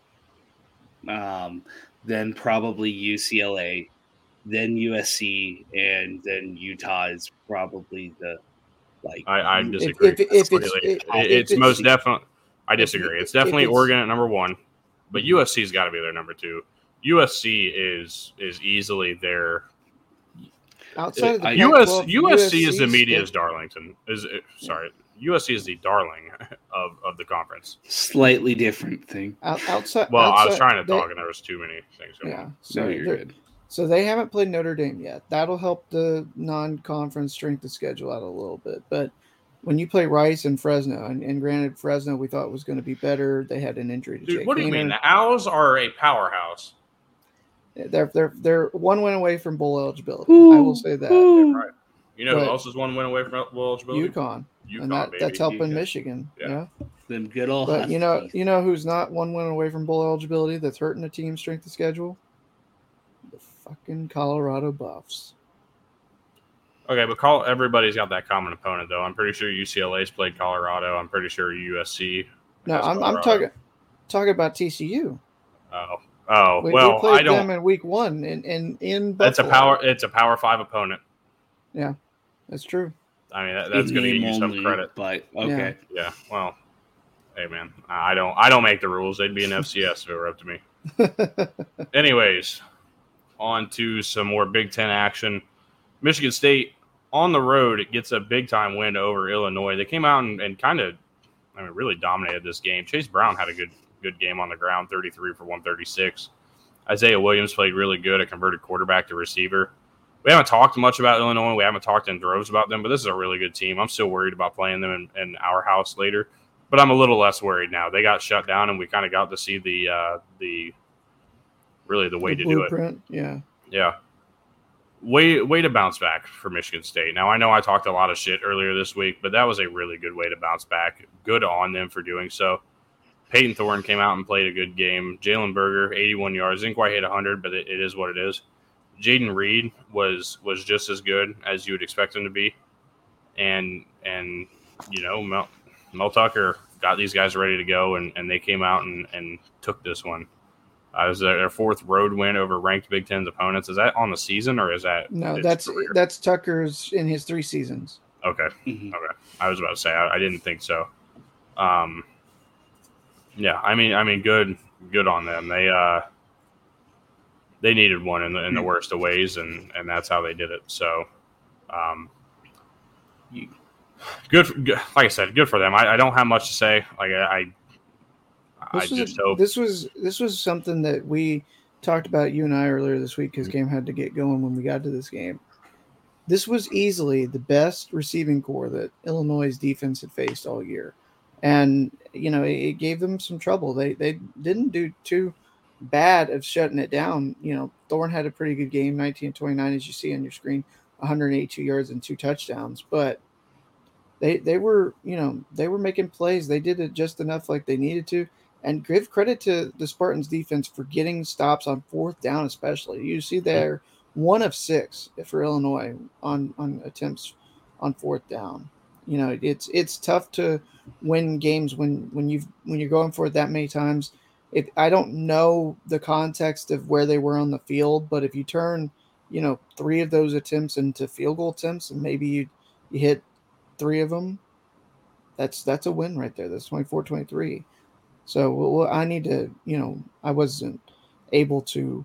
um, then probably UCLA, then USC, and then Utah is probably the like. I, I disagree. if- if it's- It- it's it's- most definitely. I if- disagree. It's definitely it's- Oregon at number one, but USC's got to be their number two. USC is is easily their outside of the US Pac-12, USC is the media's Darlington. Is it, sorry, USC is the darling of, of the conference. slightly different thing. out- outside. Well, I was trying to they- talk, and there was too many things going Yeah, on. so No, you're they're- good. So they haven't played Notre Dame yet. That'll help the non-conference strength of schedule out a little bit. But when you play Rice and Fresno, and, and granted Fresno we thought was going to be better, they had an injury to Dude, Jake what do you mean? The Owls are a powerhouse. They're they're they're one win away from bowl eligibility. I will say that. Right. You know But- who else is one win away from bowl eligibility? UConn, UConn, and that, baby. that's helping UConn. Michigan. Yeah. Yeah. Them good old. But you know, you know who's not one win away from bowl eligibility? That's hurting the team's strength of schedule. The fucking Colorado Buffs. Okay, but call everybody's got that common opponent though. I'm pretty sure UCLA's played Colorado. I'm pretty sure USC. No, has I'm, I'm talking talking about TCU. Oh, oh We, well, we played I don't. them in week one in in, in It's a power. It's a power five opponent. Yeah, that's true. I mean, that, that's going to name get you some only, credit. But okay. Yeah. Well, hey man, I don't. I don't make the rules. They'd be an FCS if it were up to me. Anyways, on to some more Big Ten action. Michigan State on the road it gets a big time win over Illinois. They came out and, and kind of, I mean, really dominated this game. Chase Brown had a good good game on the ground, 33 for 136. Isaiah Williams played really good, a converted quarterback to receiver. We haven't talked much about Illinois. We haven't talked in droves about them, but this is a really good team. I'm still worried about playing them in, in our house later, but I'm a little less worried now. They got shut down, and we kind of got to see the uh, the really the way The to do it. Yeah. Yeah. Way way to bounce back for Michigan State. Now I know I talked a lot of shit earlier this week, but that was a really good way to bounce back. Good on them for doing so. Payton Thorne came out and played a good game. Jalen Berger, 81 yards, didn't quite hit 100, but it, it is what it is. Jayden Reed was was just as good as you would expect him to be, and and you know Mel, Mel Tucker got these guys ready to go, and, and they came out and, and took this one. Uh, it was their fourth road win over ranked Big Ten's opponents. Is that on the season or is that No, that's career? that's Tucker's in his three seasons. okay? Mhm. I was about to say I, I didn't think so. Um, yeah, I mean, I mean, good, good on them. They uh, they needed one in the in the worst of ways, and and that's how they did it. So, um, good, good. Like I said, good for them. I, I don't have much to say. Like I, I, This I was, just hope. this was this was something that we talked about you and I earlier this week because game had to get going when we got to this game. This was easily the best receiving corps that Illinois' defense had faced all year, and you know it, it gave them some trouble. They they didn't do too bad of shutting it down. You know, Thorne had a pretty good game, 19 29, as you see on your screen, 182 yards and two touchdowns, but they they were you know they were making plays. They did it just enough like they needed to. And give credit to the Spartans defense for getting stops on fourth down, especially. You see there one of six for Illinois on on attempts on fourth down. You know, it's it's tough to win games when when you've when you're going for it that many times. If I don't know the context of where they were on the field, but if you turn, you know, three of those attempts into field goal attempts, and maybe you you hit three of them, that's that's a win right there. That's 24-23. So well, I need to, you know, I wasn't able to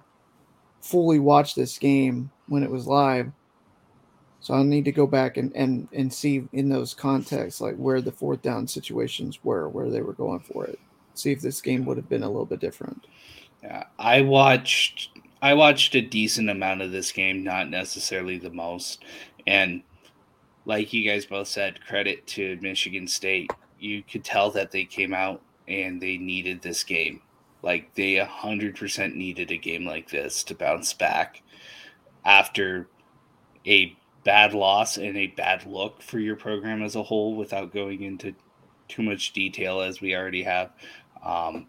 fully watch this game when it was live. So I need to go back and, and, and see in those contexts, like where the fourth down situations were, where they were going for it. See if this game would have been a little bit different. Yeah, I watched I watched a decent amount of this game, not necessarily the most. And like you guys both said, credit to Michigan State. You could tell that they came out and they needed this game. Like they 100% needed a game like this to bounce back after a bad loss and a bad look for your program as a whole without going into too much detail as we already have. Um,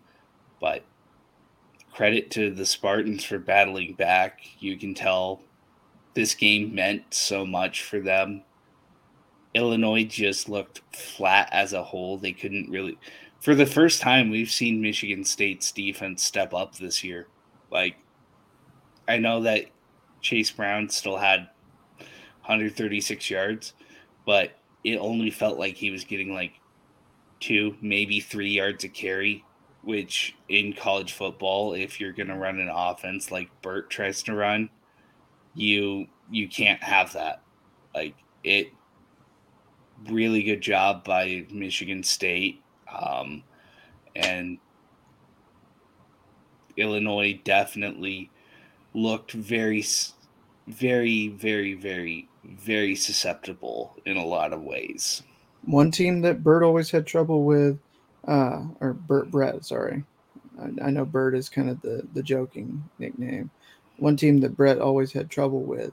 but credit to the Spartans for battling back. You can tell this game meant so much for them. Illinois just looked flat as a whole. They couldn't really for the first time we've seen Michigan State's defense step up this year. Like I know that Chase Brown still had 136 yards, but it only felt like he was getting like two, maybe 3 yards a carry, which in college football if you're going to run an offense like Burt tries to run, you you can't have that. Like it really good job by Michigan State um, and Illinois definitely looked very, very, very, very, very susceptible in a lot of ways. One team that Bird always had trouble with, uh, or Burt Bret, sorry. I, I know Bird is kind of the, the joking nickname. One team that Bret always had trouble with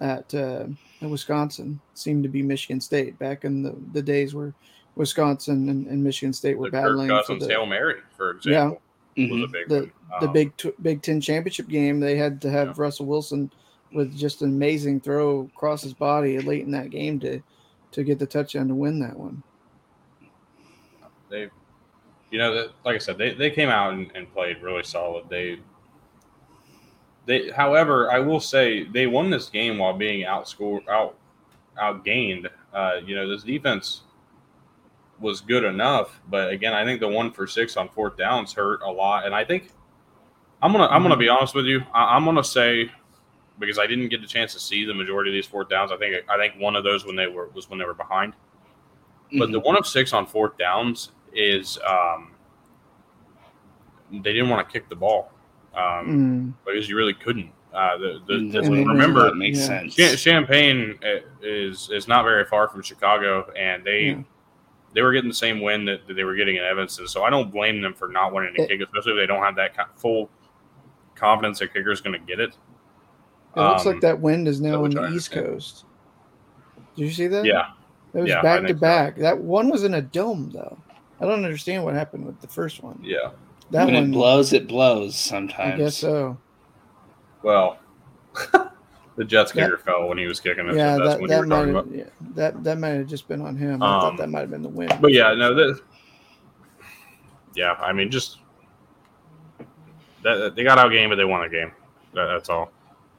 at, uh, at Wisconsin seemed to be Michigan State back in the, the days where Wisconsin and, and Michigan State were the battling. Kirk for Cousins the, Hail Mary, for example, was a Mhm. big the, one. the Um, Big Tw- Big Ten championship game, they had to have Yeah. Russell Wilson with just an amazing throw across his body late in that game to to get the touchdown to win that one. they, you know, like I said, they, they came out and, and played really solid. They, they, however, I will say they won this game while being outscored, out, outgained. Uh, you know, this defense was good enough, but again, I think the one for six on fourth downs hurt a lot. And I think I'm gonna I'm gonna be honest with you. I, I'm gonna say because I didn't get the chance to see the majority of these fourth downs. I think I think one of those when they were was when they were behind. But the Mhm. one of six on fourth downs is um, they didn't want to kick the ball um, Mm. because you really couldn't. Uh, the, the, Mm, the- And they- remember, that makes yeah. sense. Champaign uh, is is not very far from Chicago, and they Yeah. they were getting the same win that, that they were getting in Evanston. So I don't blame them for not wanting to It- kick, especially if they don't have that full confidence that is going to get it. It looks Um, like that wind is now on the East. Coast. Did you see that? Yeah, It was Yeah, back to think so. back. That one was in a dome though. I don't understand what happened with the first one. yeah. That when one, it blows, it blows sometimes. I guess so. Well, the Jets Yeah. kicker fell when he was kicking it. Yeah, so that's that when you that were might have, yeah, that that might have just been on him. I Um, thought that might have been the wind. But yeah, no, that. Yeah, I mean, just that they got out game, but they won the game. That, that's all.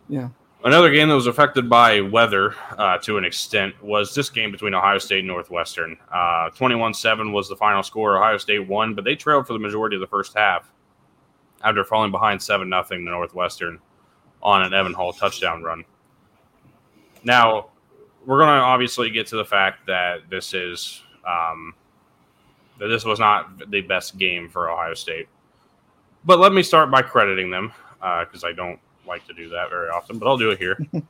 Yeah. Another game that was affected by weather uh, to an extent was this game between Ohio State and Northwestern. Uh, 21-7 was the final score. Ohio State won, but they trailed for the majority of the first half after falling behind 7 nothing to Northwestern on an Evan Hull touchdown run. Now, we're going to obviously get to the fact that this is um, that this was not the best game for Ohio State. But let me start by crediting them because uh, I don't like to do that very often, but I'll do it here.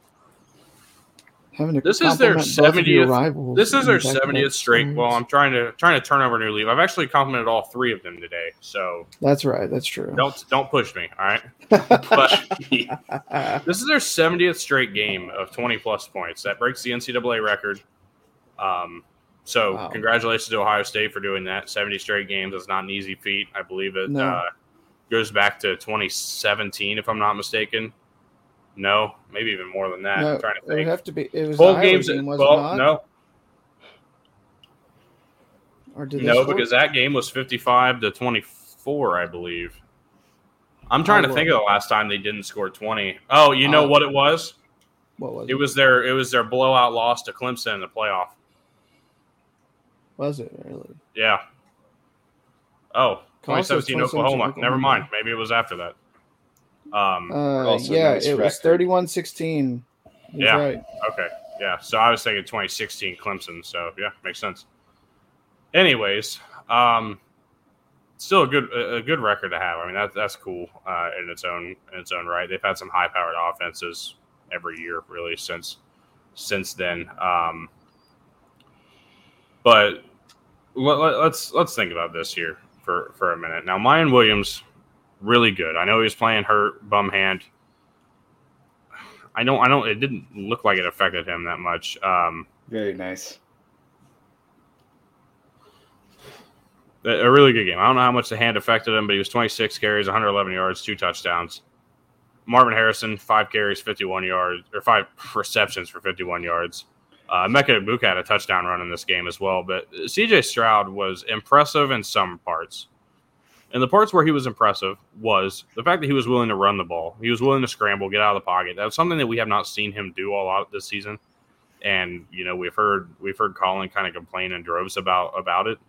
Having This is their compliment both of your 70th This is their seventieth straight. Well. I'm trying to trying to turn over a new leaf. I've actually complimented all three of them today, so That's right. That's true. don't don't push me. All right, but this is their seventieth straight game of twenty plus points. That breaks the NCAA record. Um, so Wow. congratulations to Ohio State for doing that. Seventy straight games is not an easy feat. I believe it No. uh, goes back to 2017, if I'm not mistaken. No, maybe even more than that. no, I'm trying to it would have to be. It was Bowl games, game, was well, it not? no, Or did No, score? because that game was 55 to 24, I believe. I'm trying Oh, to think of the last time they didn't score 20. Oh, you know Oh. what it was? what was It It was their it was their blowout loss to Clemson in the playoff. Was it really? Yeah. Oh, 2017 2017 Oklahoma. Never mind. Maybe it was after that. Um, Uh, yeah, nice it was record. 31-16. Yeah. right. Okay. Yeah. So I was thinking 2016 Clemson. So yeah, makes sense. Anyways, um, still a good a a good record to have. I mean, that's that's cool uh, in its own in its own right. They've had some high powered offenses every year really since since then. Um, but let, let, let's let's think about this here for for a minute. Now, Miyan Williams, really good. I know he was playing hurt, bum hand. I don't. I don't. It didn't look like it affected him that much. Um, Very nice. a a really good game. I don't know how much the hand affected him, but he was 26 carries, 111 yards, two touchdowns. Marvin Harrison, five carries, 51 yards, or five receptions for 51 yards. Uh, Emeka Egbuka had a touchdown run in this game as well, but CJ Stroud was impressive in some parts. And the parts where he was impressive was the fact that he was willing to run the ball. He was willing to scramble, get out of the pocket. That's something that we have not seen him do a lot this season. And you know, we've heard we've heard Colin kind of complain in droves about about it,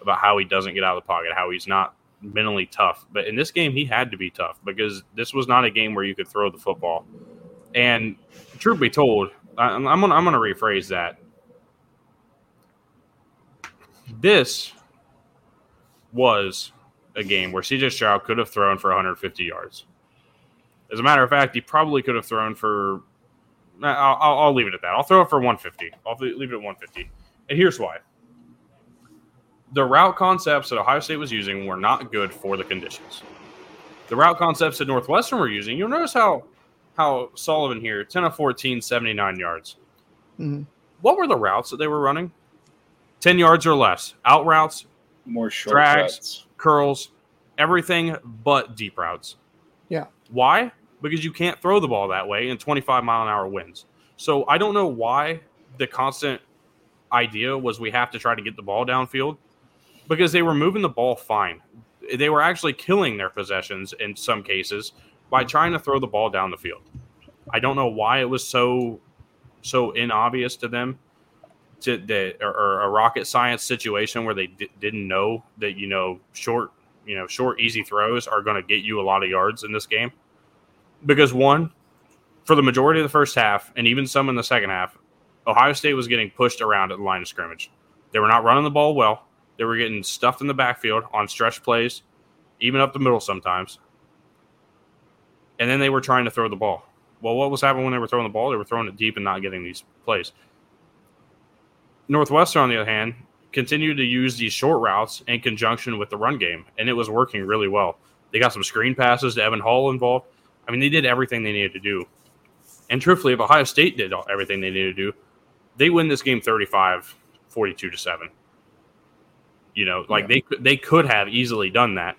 about how he doesn't get out of the pocket, how he's not mentally tough. But in this game, he had to be tough because this was not a game where you could throw the football. And truth be told, I- I'm I'm gonna I'm gonna rephrase that. This was a game where CJ Stroud could have thrown for 150 yards. As a matter of fact, he probably could have thrown for. I'll, I'll, I'll leave it at that. I'll throw it for 150. I'll leave it at 150. And here's why the route concepts that Ohio State was using were not good for the conditions. The route concepts that Northwestern were using, you'll notice how how Sullivan here, 10 of 14, 79 yards. Mhm. What were the routes that they were running? 10 yards or less. Out routes, More short Drags. cuts. curls, everything but deep routes. Yeah. Why? Because you can't throw the ball that way in 25 mile an hour winds. So I don't know why the constant idea was we have to try to get the ball downfield because they were moving the ball fine. They were actually killing their possessions in some cases by trying to throw the ball down the field. I don't know why it was so so inobvious to them to that or, or a rocket science situation where they di- didn't know that you know short you know short easy throws are going to get you a lot of yards in this game. Because one for the majority of the first half and even some in the second half ohio state was getting pushed around at the line of scrimmage. They were not running the ball well. They were getting stuffed in the backfield on stretch plays even up the middle sometimes and then they were trying to throw the ball well what was happening when they were throwing the ball they were throwing it deep and not getting these plays Northwestern, on the other hand, continued to use these short routes in conjunction with the run game, and it was working really well. They got some screen passes to Evan Hull involved. I mean, they did everything they needed to do. And truthfully, if Ohio State did everything they needed to do, they win this game 35 42 to 7. You know, like Yeah. they they could have easily done that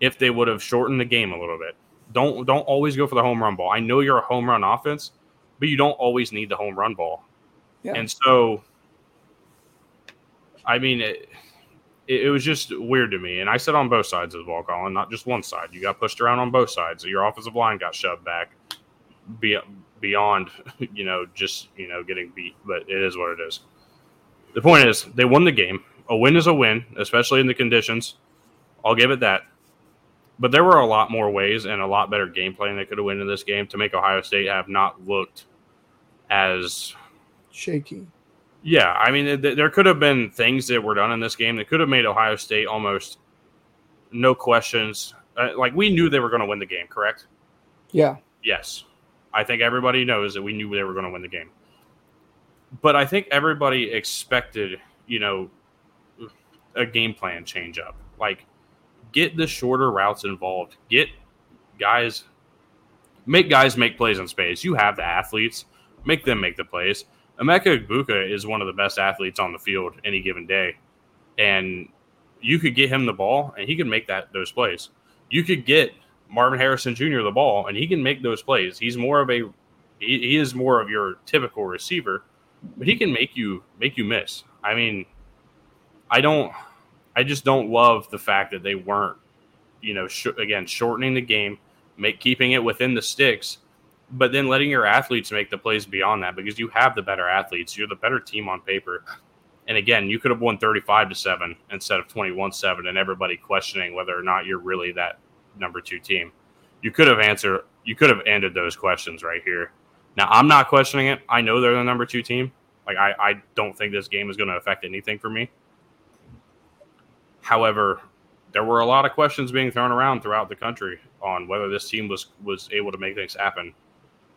if they would have shortened the game a little bit. Don't don't always go for the home run ball. I know you're a home run offense, but you don't always need the home run ball. Yeah. And so I mean, it, it, it was just weird to me. And I said on both sides of the ball, Colin, not just one side. You got pushed around on both sides. Your offensive line got shoved back be, beyond, you know, just, you know, getting beat. But it is what it is. The point is, they won the game. A win is a win, especially in the conditions. I'll give it that. But there were a lot more ways and a lot better game plan they could have won in this game to make Ohio State have not looked as shaky. Yeah, I mean, th- there could have been things that were done in this game that could have made Ohio State almost no questions. Uh, like we knew they were going to win the game, correct? Yeah. Yes, I think everybody knows that we knew they were going to win the game. But I think everybody expected, you know, a game plan change up. Like, get the shorter routes involved. Get guys, make guys make plays in space. You have the athletes, make them make the plays. Emeka Egbuka is one of the best athletes on the field any given day, and you could get him the ball and he can make that those plays. You could get Marvin Harrison Jr. the ball and he can make those plays. He's more of a he, he is more of your typical receiver, but he can make you make you miss. I mean, I don't I just don't love the fact that they weren't, you know, sh- again shortening the game, make keeping it within the sticks, but then letting your athletes make the plays beyond that because you have the better athletes. You're the better team on paper. And again, you could have won 35 to 7 instead of 21 7 and everybody questioning whether or not you're really that number 2 team. You could have answered you could have ended those questions right here. Now, I'm not questioning it. I know they're the number 2 team. Like I I don't think this game is going to affect anything for me. However, there were a lot of questions being thrown around throughout the country on whether this team was was able to make things happen,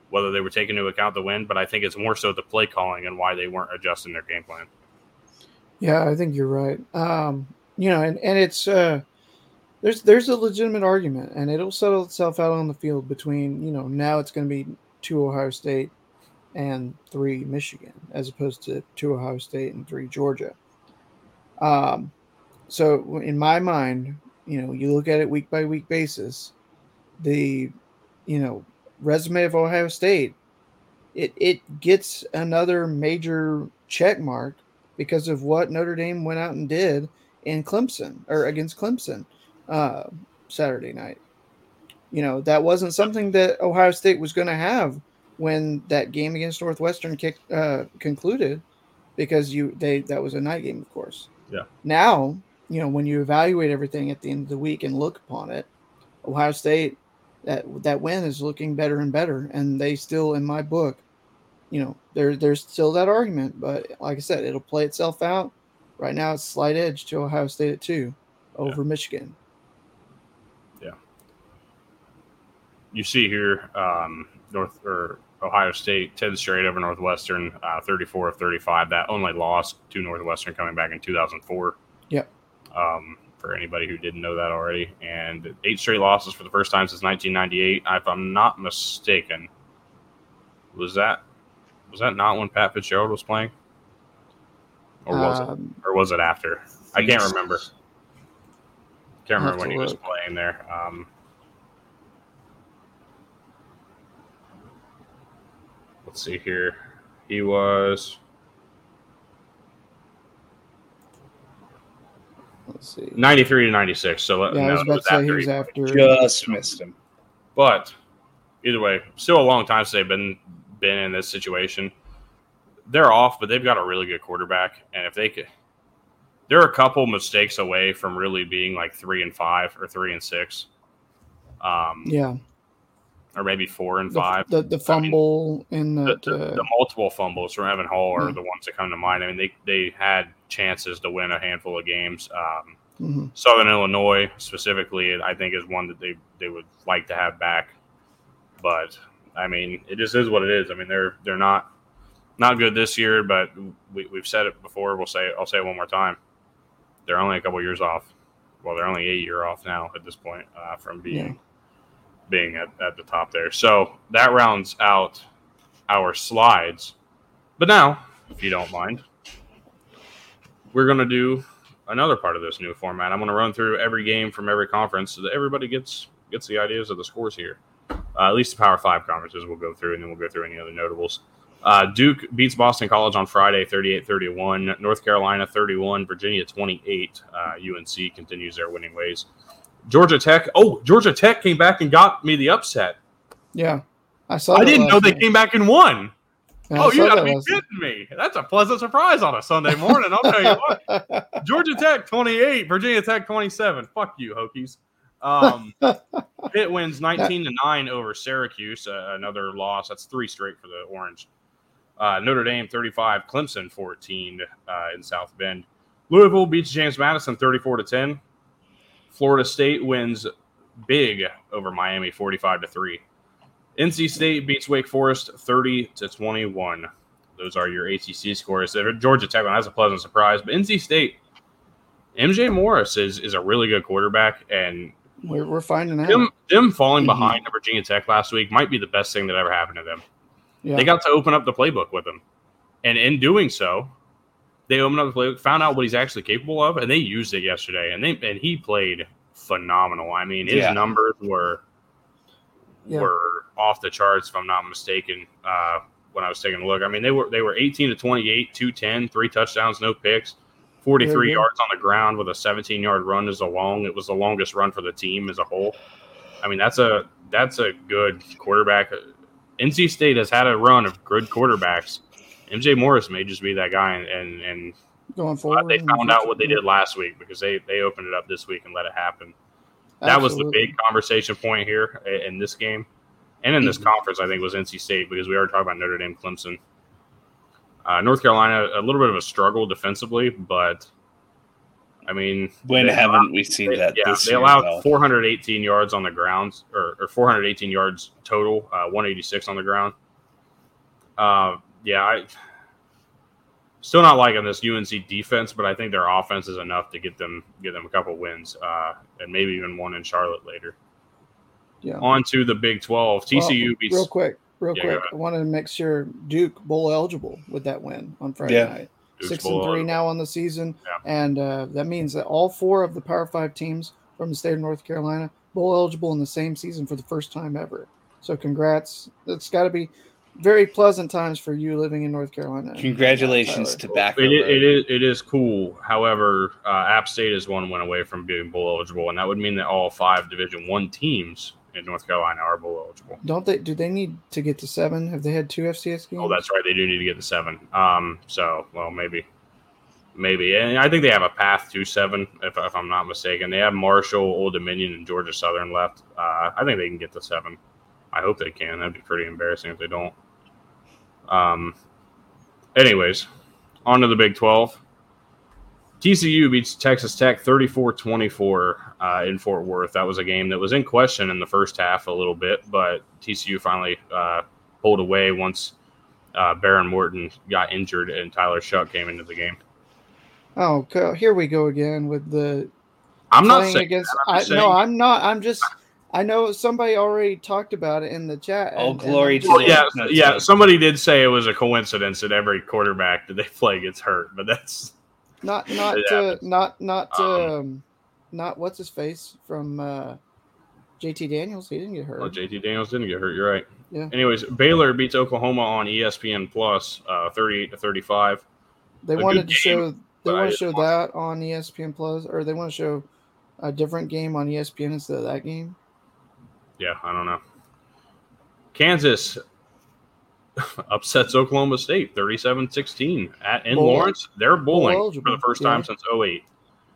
whether they were taking into account the win. But I think it's more so the play calling and why they weren't adjusting their game plan. Yeah, I think you're right. Um, you know, and, and it's uh there's there's a legitimate argument and it'll settle itself out on the field between, you know, now it's gonna be two Ohio State and three Michigan, as opposed to two Ohio State and three Georgia. Um so in my mind, you know, you look at it week by week basis, the you know, resume of Ohio State, it it gets another major check mark because of what Notre Dame went out and did in Clemson or against Clemson uh, Saturday night. You know, that wasn't something that Ohio State was going to have when that game against Northwestern kick, uh, concluded because you they that was a night game, of course. Yeah. Now, you know, when you evaluate everything at the end of the week and look upon it, Ohio State that that win is looking better and better, and they still, in my book, you know, there there's still that argument, but like I said, it'll play itself out. Right now, it's slight edge to Ohio State at two over yeah. Michigan. Yeah. You see here, um, North or Ohio State, 10 straight over Northwestern, uh, 34 of 35. That only lost to Northwestern coming back in 2004. Yep. Um, for anybody who didn't know that already. And eight straight losses for the first time since 1998. If I'm not mistaken, was that was that not when Pat Fitzgerald was playing, or was um, it, or was it after? I can't remember. Can't remember when he look. was playing there. Um, let's see here. He was. See. 93 to 96. So yeah, I was about to say he was after. Just missed him. But either way, still a long time since they've been been in this situation. They're off, but they've got a really good quarterback, and if they could, they're a couple mistakes away from really being like three and five or three and six. Um, yeah, or maybe four and the, five. The, the fumble I mean, and the, the, the, multiple fumbles from Evan Hull are yeah. the ones that come to mind. I mean, they they had chances to win a handful of games. Um, mm-hmm. Southern Illinois specifically, I think, is one that they they would like to have back, but I mean, it just is what it is. I mean, they're they're not not good this year, but we, we've said it before. We'll say I'll say it one more time. They're only a couple years off. Well, they're only a year off now at this point uh, from being yeah. Being at, at the top there. So that rounds out our slides. But now, if you don't mind, we're going to do another part of this new format. I'm going to run through every game from every conference so that everybody gets gets the ideas of the scores here. Uh, at least the Power Five conferences we'll go through, and then we'll go through any other notables. Uh, Duke beats Boston College on Friday, 38-31. North Carolina, 31. Virginia, 28. Uh, UNC continues their winning ways. Georgia Tech. Oh, Georgia Tech came back and got me the upset. Yeah, I saw. I didn't know they night. came back and won. Yeah, oh, you got to be kidding night. me! That's a pleasant surprise on a Sunday morning. I'll tell you what. Georgia Tech 28, Virginia Tech 27. Fuck you, Hokies. Um, Pitt wins 19 to 9 over Syracuse, uh, another loss. That's three straight for the Orange. Uh, Notre Dame 35, Clemson 14 uh, in South Bend. Louisville beats James Madison 34 to 10. Florida State wins big over Miami 45 to 3. NC State beats Wake Forest 30 to 21. Those are your ACC scores. Georgia Tech that's a pleasant surprise, but NC State MJ Morris is is a really good quarterback, and we're, we're finding out them, them falling mm-hmm. behind Virginia Tech last week might be the best thing that ever happened to them. Yeah. They got to open up the playbook with him, and in doing so, they opened up the playbook, found out what he's actually capable of, and they used it yesterday. And they and he played phenomenal. I mean, his yeah. numbers were yeah. were off the charts, if I'm not mistaken. Uh, when I was taking a look, I mean, they were they were 18 to 28, 210, three touchdowns, no picks. 43 yards on the ground with a 17 yard run is a long. It was the longest run for the team as a whole. I mean, that's a that's a good quarterback. NC State has had a run of good quarterbacks. MJ Morris may just be that guy, and and, and going forward, they found out what they did last week because they they opened it up this week and let it happen. That was the big conversation point here in this game, and in this mm-hmm. conference. I think was NC State because we already talked about Notre Dame, Clemson. Uh, North Carolina, a little bit of a struggle defensively, but I mean, when haven't allowed, we seen they, that? Yeah, they allowed 418 yards on the ground, or, or 418 yards total, uh, 186 on the ground. Uh, yeah, I still not liking this UNC defense, but I think their offense is enough to get them get them a couple wins, uh, and maybe even one in Charlotte later. Yeah. On to the Big 12. TCU well, beats. Real quick, real yeah, quick. I wanted to make sure Duke bowl eligible with that win on Friday yeah. night. Duke's Six and three eligible. now on the season, yeah. and uh, that means that all four of the Power Five teams from the state of North Carolina bowl eligible in the same season for the first time ever. So congrats! It's got to be very pleasant times for you living in North Carolina. Congratulations to back. It, it is it is cool. However, uh, App State is one win away from being bowl eligible, and that would mean that all five Division One teams in North Carolina are bowl eligible. Don't they? Do they need to get to seven? Have they had two FCS games? Oh, that's right. They do need to get to seven. Um, so well, maybe, maybe, and I think they have a path to seven, if, if I'm not mistaken. They have Marshall, Old Dominion, and Georgia Southern left. Uh, I think they can get to seven. I hope they can. That'd be pretty embarrassing if they don't. Um. Anyways, on to the Big Twelve. TCU beats Texas Tech 34 24 uh, in Fort Worth. That was a game that was in question in the first half a little bit, but TCU finally uh, pulled away once uh, Behren Morton got injured and Tyler Shough came into the game. Oh, here we go again with the. I'm not saying against. I'm I, no, I'm not. I'm just. I know somebody already talked about it in the chat. Oh, glory and to yeah, yeah. Somebody did say it was a coincidence that every quarterback that they play gets hurt, but that's not not to, not not to, um, um, not what's his face from uh, JT Daniels. He didn't get hurt. Oh, JT Daniels didn't get hurt. You're right. Yeah. Anyways, Baylor beats Oklahoma on ESPN Plus, uh, 38 to 35. They a wanted to game, show. They want to show that on ESPN Plus, or they want to show a different game on ESPN instead of that game. Yeah, I don't know. Kansas upsets Oklahoma State 37-16 at in Lawrence. They're bowling for the first time yeah. since 08.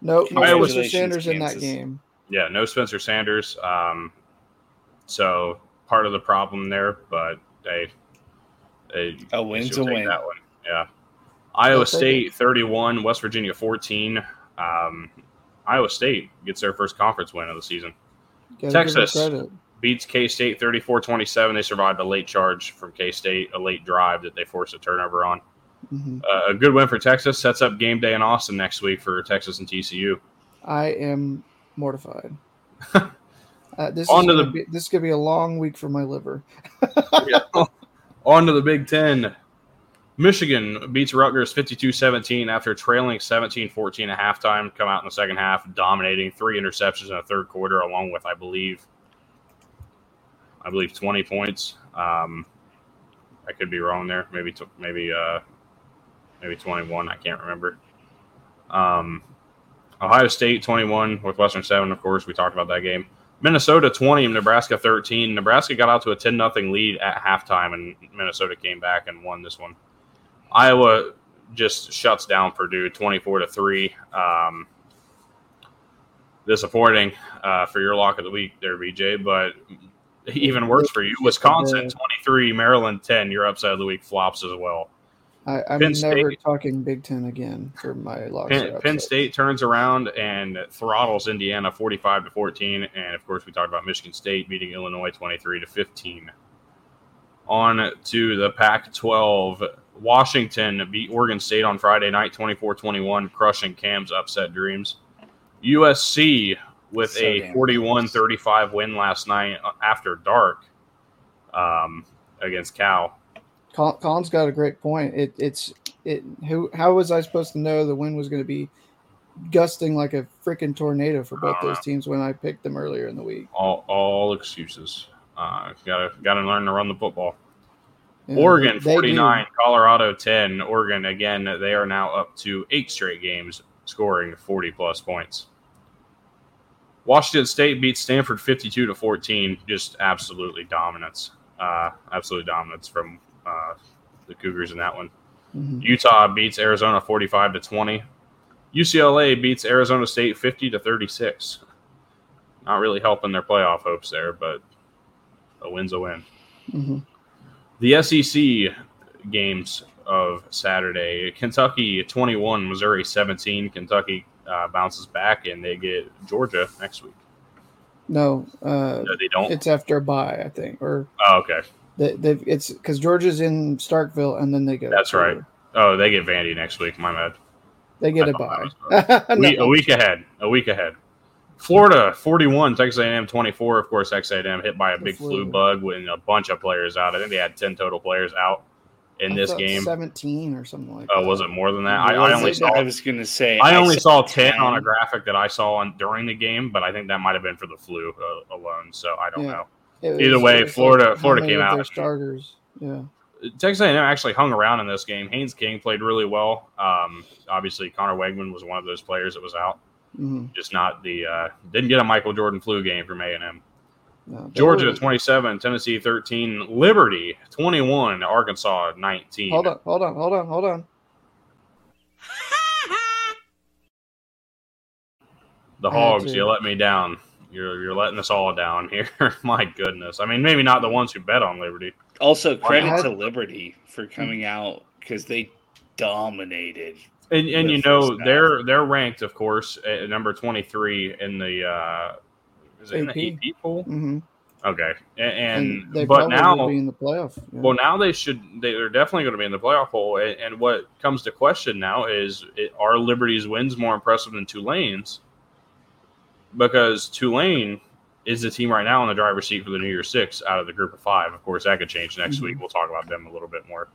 No, no Spencer Sanders Kansas. in that game. Yeah, no Spencer Sanders. Um, so part of the problem there, but they they a win's a win. That one, yeah. Iowa State 31, West Virginia 14. Um, Iowa State gets their first conference win of the season. Texas beats K State 34 27. They survived a late charge from K State, a late drive that they forced a turnover on. Mm-hmm. Uh, a good win for Texas sets up game day in Austin next week for Texas and TCU. I am mortified. uh, this, on is the, be, this is going to be a long week for my liver. yeah. On to the Big Ten. Michigan beats Rutgers 52 17 after trailing 17 14 at halftime. Come out in the second half, dominating three interceptions in the third quarter, along with, I believe, I believe 20 points. Um, I could be wrong there. Maybe t- maybe uh, maybe 21. I can't remember. Um, Ohio State 21, Northwestern 7. Of course, we talked about that game. Minnesota 20, Nebraska 13. Nebraska got out to a 10 0 lead at halftime, and Minnesota came back and won this one. Iowa just shuts down Purdue 24 to 3. Um, disappointing uh, for your lock of the week there, BJ, but even worse for you. Wisconsin 23, Maryland 10. Your upside of the week flops as well. I, I'm Penn never State- talking Big Ten again for my loss. Penn, Penn. State turns around and throttles Indiana 45 to 14, and of course we talked about Michigan State beating Illinois 23 to 15. On to the Pac-12. Washington beat Oregon State on Friday night 24-21, crushing Cam's upset dreams. USC with So a damn 41-35 win last night after dark um, against Cal. Colin's got a great point. It, it's it. Who? How was I supposed to know the wind was going to be gusting like a freaking tornado for both those know. teams when I picked them earlier in the week? All all excuses. Uh, gotta gotta learn to run the football. Yeah, Oregon they do. 49, Colorado 10. Oregon, again, they are now up to eight straight games, scoring 40 plus points. Washington State beats Stanford 52 to 14. Just absolutely dominance. Uh, absolute dominance from uh, the Cougars in that one. Mhm. Utah beats Arizona 45 to 20. UCLA beats Arizona State 50 to 36. Not really helping their playoff hopes there, but a win's a win. Mhm. The SEC games of Saturday Kentucky 21, Missouri 17. Kentucky uh, bounces back and they get Georgia next week. No, uh, No, they don't. it's after a bye, I think, or Oh, okay. they, they've, it's because Georgia's in Starkville and then they go. That's right. Oh, they get Vandy next week. My bad. They get I a bye. that A week, No. a week ahead. A week ahead. Florida 41, Texas A&M 24. Of course, Texas A&M hit by a big flu. flu bug with a bunch of players out. I think they had 10 total players out in I this game. seventeen or something like Oh, that. was it more than that? I, Was I only saw I was gonna say. I only saw 10. 10 on a graphic that I saw on, during the game, but I think that might have been for the flu uh, alone. So I don't Yeah. know. It Either way, Florida- how Florida came out. Starters. Yeah. Texas A&M actually hung around in this game. Haynes King played really well. Um, obviously, Conner Weigman was one of those players that was out. hmm Just not the uh, didn't get a Michael Jordan flu game from A&M. No, Georgia were- 27, Tennessee 13, Liberty 21, Arkansas 19. Hold on, hold on, hold on, hold on. The Hogs, you let me down. You're you're letting us all down here. My goodness. I mean, maybe not the ones who bet on Liberty. Also, credit not? to Liberty for coming out because they dominated. And and you know they're they're ranked, of course, at number 23 in the uh, is it in the AP? AP poll. hmm Okay, A- and, but now be in the playoff. yeah. Well, now they should. They're definitely going to be in the playoff hole. And, and what comes to question now is: it, Are Liberty's wins more impressive than Tulane's? Because Tulane is the team right now in the driver's seat for the New Year's Six out of the group of five. Of course, that could change next Mhm. week. We'll talk about them a little bit more.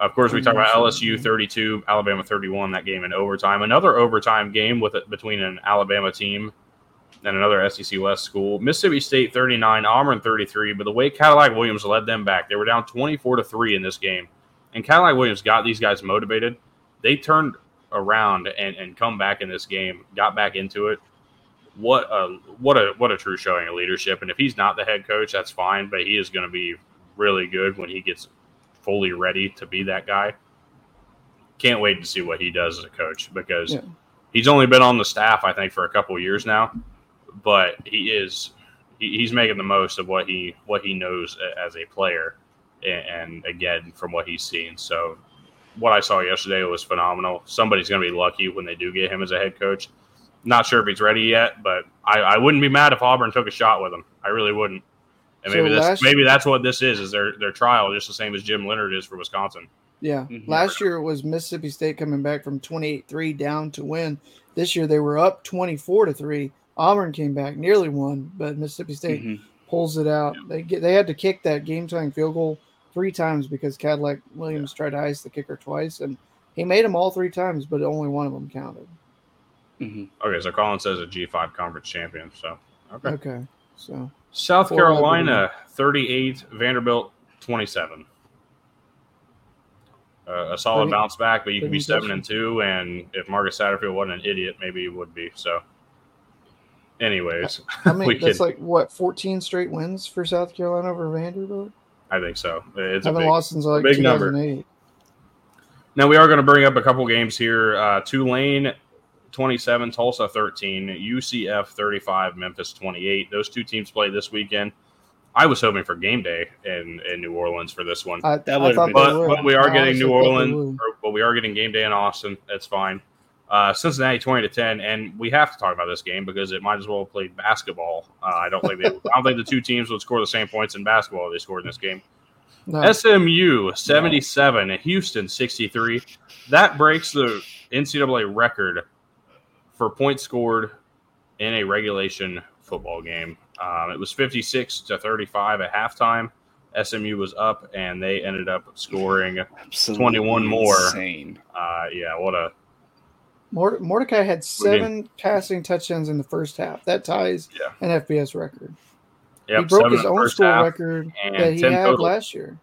Of course, we talk about LSU 32, Alabama 31. That game in overtime. Another overtime game with it between an Alabama team and another SEC West school. Mississippi State 39, Auburn 33. But the way Cadillac Williams led them back, they were down 24 to 3 in this game. And Cadillac Williams got these guys motivated. They turned around and, and come back in this game, got back into it. What a what a what a true showing of leadership. And if he's not the head coach, that's fine, but he is going to be really good when he gets fully ready to be that guy. Can't wait to see what he does as a coach because Yeah. he's only been on the staff, I think, for a couple of years now but he is he, he's making the most of what he what he knows as a player and, and again from what he's seen so what i saw yesterday was phenomenal somebody's going to be lucky when they do get him as a head coach not sure if he's ready yet but i, I wouldn't be mad if auburn took a shot with him i really wouldn't and So maybe this last- maybe that's what this is is their their trial just the same as jim leonhard is for wisconsin Yeah. Mhm. Last year it was Mississippi State coming back from 28-3 down to win. This year they were up 24 to 3. Auburn came back, nearly won, but Mississippi State Mhm. pulls it out. They get they had to kick that game tying field goal three times because Cadillac Williams tried to ice the kicker twice and he made them all three times, but only one of them counted. Mhm. okay so colin says a g5 conference champion so okay Okay. So South Carolina, 38, Vanderbilt, 27. Uh, a solid Pretty- bounce back, but you could be seven and two. And if Marcus Satterfield wasn't an idiot, maybe he would be. So, anyways, I mean We that's can- like what 14 straight wins for South Carolina over Vanderbilt? I think so. It's a Haven't big. lost since like big number. 2008. Now we are going to bring up a couple games here. Uh, Tulane, 27, Tulsa, 13, UCF, 35, Memphis, 28. Those two teams play this weekend. I was hoping for game day in, in New Orleans for this one. I, That I would've been- but, but we are I getting New honestly thought they Orleans, or, but we are getting game day in Austin. That's fine. Uh, Cincinnati twenty to ten, and we have to talk about this game because it might as well have played basketball. Uh, I don't think they, I don't think the two teams would score the same points in basketball they scored in this game. No. SMU seventy seven, Houston sixty three. That breaks the NCAA record for points scored in a regulation football game. Um, it was fifty six to thirty five at halftime. SMU was up, and they ended up scoring. Absolutely 21 more. Insane. Uh, yeah, what a Morde- Mordecai had seven passing touchdowns in the first half. That ties Yeah. an FBS record. yep, he broke his own school record that he 10 had total. last year.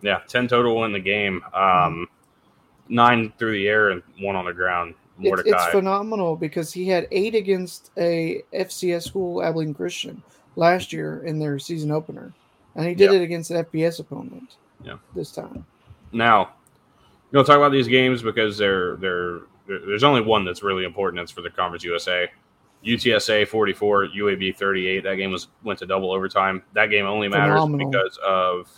Yeah, ten total in the game. Um, nine through the air and one on the ground. Mordecai. it's phenomenal because he had eight against a FCS school, Abilene Christian, last year in their season opener, and he did Yeah. it against an FBS opponent. Yeah. this time. Now, you know, talk about these games because they're they're there's only one that's really important. It's for the Conference USA. UTSA 44, UAB 38. That game was went to double overtime. That game only matters Phenomenal. because of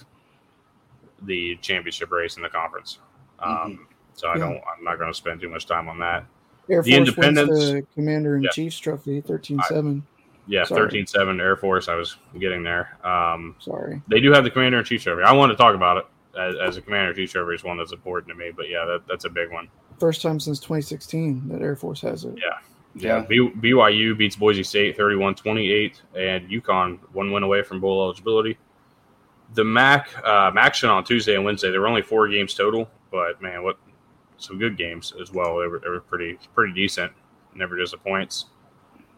the championship race in the conference. Um, So I Yeah. don't. I'm not going to spend too much time on that. Air The Force wins Independence- the Commander in Yeah. Chief's trophy, 13-7. Yeah, Sorry. 13-7 Air Force. I was getting there. Um, Sorry. they do have the Commander in Chief trophy. I want to talk about it as, as a Commander in Chief trophy is one that's important to me. But yeah, that, that's a big one. First time since 2016 that Air Force has it. Yeah. Yeah. Yeah, BYU beats Boise State 31-28, and UConn one win away from bowl eligibility. The MAC um, action on Tuesday and Wednesday, there were only four games total, but man, what some good games as well. They were, they were pretty pretty decent. Never disappoints.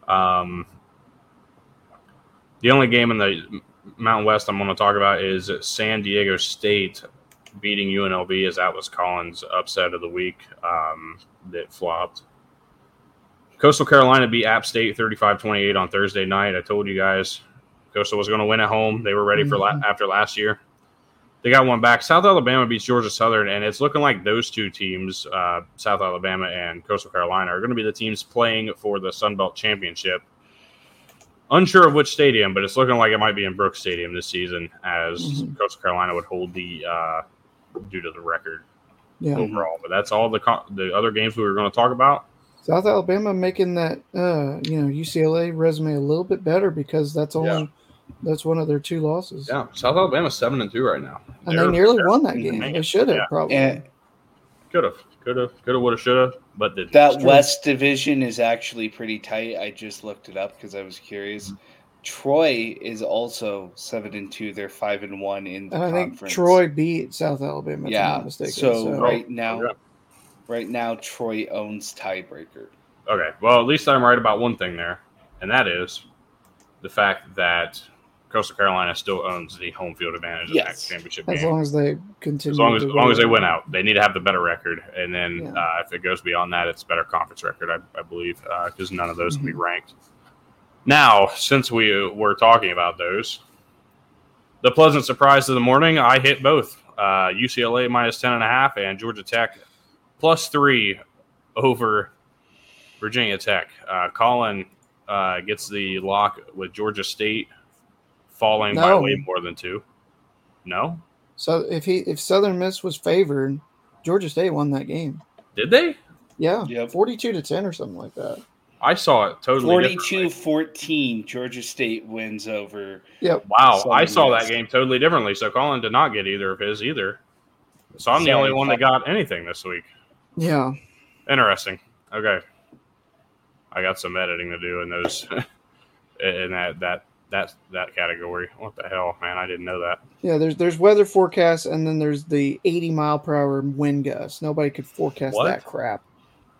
Um, the only game in the Mountain West I'm going to talk about is San Diego State beating UNLV, as that was Colin's upset of the week um, that flopped. Coastal Carolina beat App State 35-28 on Thursday night. I told you guys Coastal was going to win at home. They were ready for la- after last year. They got one back. South Alabama beats Georgia Southern, and it's looking like those two teams, uh, South Alabama and Coastal Carolina, are going to be the teams playing for the Sun Belt Championship. Unsure of which stadium, but it's looking like it might be in Brooks Stadium this season, as Mhm. Coastal Carolina would hold the uh, due to the record Yeah. overall. But that's all the co- the other games we were going to talk about. South Alabama making that uh, you know UCLA resume a little bit better because that's only Yeah. that's one of their two losses. Yeah, South Alabama's seven and two right now. And they nearly won that game. hanging. They should have Yeah. probably. And Could have, could have, could have, would have, should have, but didn't. that. West Division is actually pretty tight. I just looked it up because I was curious. Troy is also seven and two. They're five and one in the And I think conference. Troy beat South Alabama. If I'm Yeah. mistaken. So, right now, Okay. right now Troy owns tiebreaker. Okay, well, at least I'm right about one thing there, and that is the fact that Coastal Carolina still owns the home field advantage in Yes. that championship as game. As long as they continue. As long as, to as long as they win. win out, they need to have the better record, and then Yeah. uh, if it goes beyond that, it's a better conference record, I, I believe, because none of those can be ranked. Now, since we were talking about those, the pleasant surprise of the morning, I hit both uh, UCLA minus ten and a half and Georgia Tech plus three over Virginia Tech. Uh, Colin uh, gets the lock with Georgia State falling by way more than two. No, So if he if Southern Miss was favored, Georgia State won that game. did they? Yeah, Yep. forty-two to ten or something like that. I saw it totally. 42 14. Georgia State wins over. Yep. Wow, Southern I saw Miss. that game totally differently. So Colin did not get either of his either. So I'm the only one that got anything this week. Yeah. Interesting. Okay, I got some editing to do in those in that that that that category. What the hell, man? I didn't know that. Yeah, there's there's weather forecasts and then there's the 80 mile per hour wind gusts. Nobody could forecast What? that crap.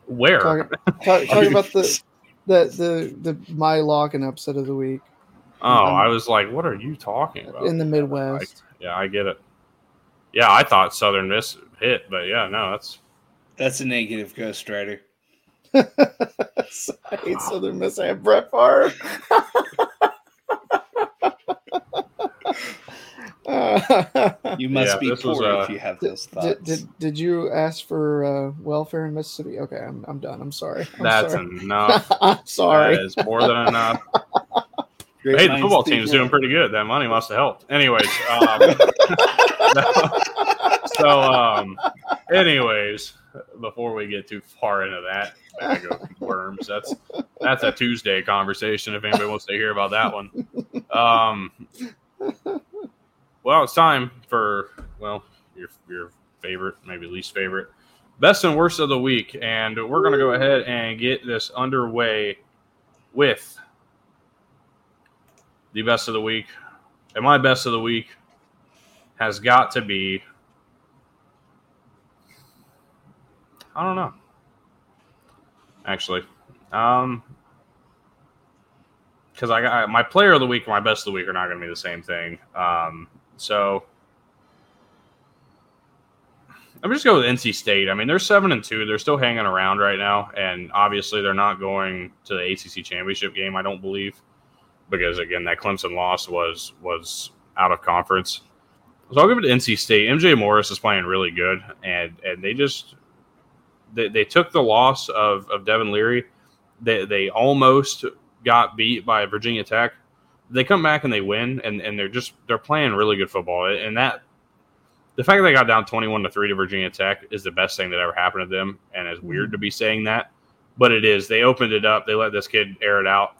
Where? Talking, talk, talking about the the the the my lock and upset of the week oh, um, I was like, what are you talking about? in the Midwest. yeah, I get it. Yeah, I thought Southern Miss hit, but yeah, no, that's That's a negative Ghost Rider. I hate Southern Miss. I have Brett Favre. You must Yeah, be this was, poor uh, if you have those thoughts. did, did, did you ask for uh, welfare in Mississippi? Okay, I'm, I'm done. I'm sorry. I'm that's sorry. enough. I'm sorry. That is more than enough. Great hey, the football think team's alike. doing pretty good. That money must have helped. Anyways, um, so um, anyways, before we get too far into that bag of worms, that's that's a Tuesday conversation. If anybody wants to hear about that one, um, well, it's time for well your your favorite, maybe least favorite, best and worst of the week, and we're gonna go ahead and get this underway with the best of the week. And my best of the week has got to be I don't know. Actually. Um because I got my player of the week and my best of the week are not going to be the same thing. Um, so I'm just go with NC State. I mean, they're seven and two. They're still hanging around right now, and obviously they're not going to the ACC championship game. I don't believe because again, that Clemson loss was was out of conference. So I'll give it to NC State. MJ Morris is playing really good, and and they just they, they took the loss of of Devin Leary. They they almost got beat by Virginia Tech. They come back and they win, and and they're just they're playing really good football, and that the fact that they got down 21 to 3 to Virginia Tech is the best thing that ever happened to them. And it's weird to be saying that, but it is. They opened it up, they let this kid air it out.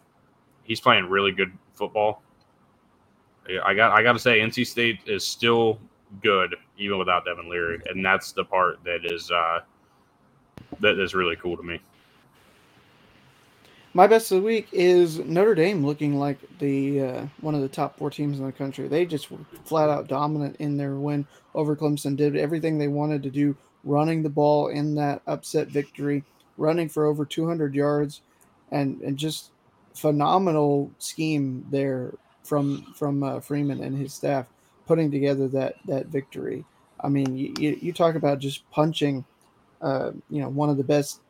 He's playing really good football. I got I got to say NC State is still good even without Devin Leary, and that's the part that is uh, that is really cool to me. My best of the week is Notre Dame looking like the uh, one of the top four teams in the country. They just were flat out dominant in their win over Clemson. Did everything they wanted to do, running the ball in that upset victory, running for over 200 yards, and and just phenomenal scheme there from from uh, Freeman and his staff putting together that that victory. I mean, you, you, talk about just punching, uh, you know, one of the best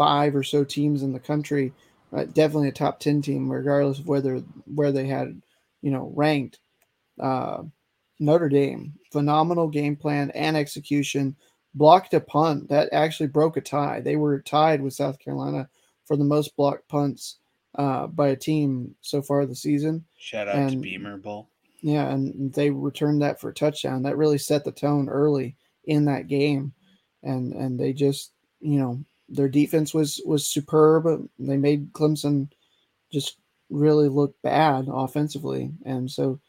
five or so teams in the country, uh, definitely a top ten team, regardless of whether where they had, you know, ranked. Uh, Notre Dame, phenomenal game plan and execution, blocked a punt that actually broke a tie. They were tied with South Carolina for the most blocked punts uh, by a team so far this season. Shout out to Beamer Ball. Yeah, and they returned that for a touchdown. That really set the tone early in that game, and and they just you know their defense was was superb. They made Clemson just really look bad offensively, and so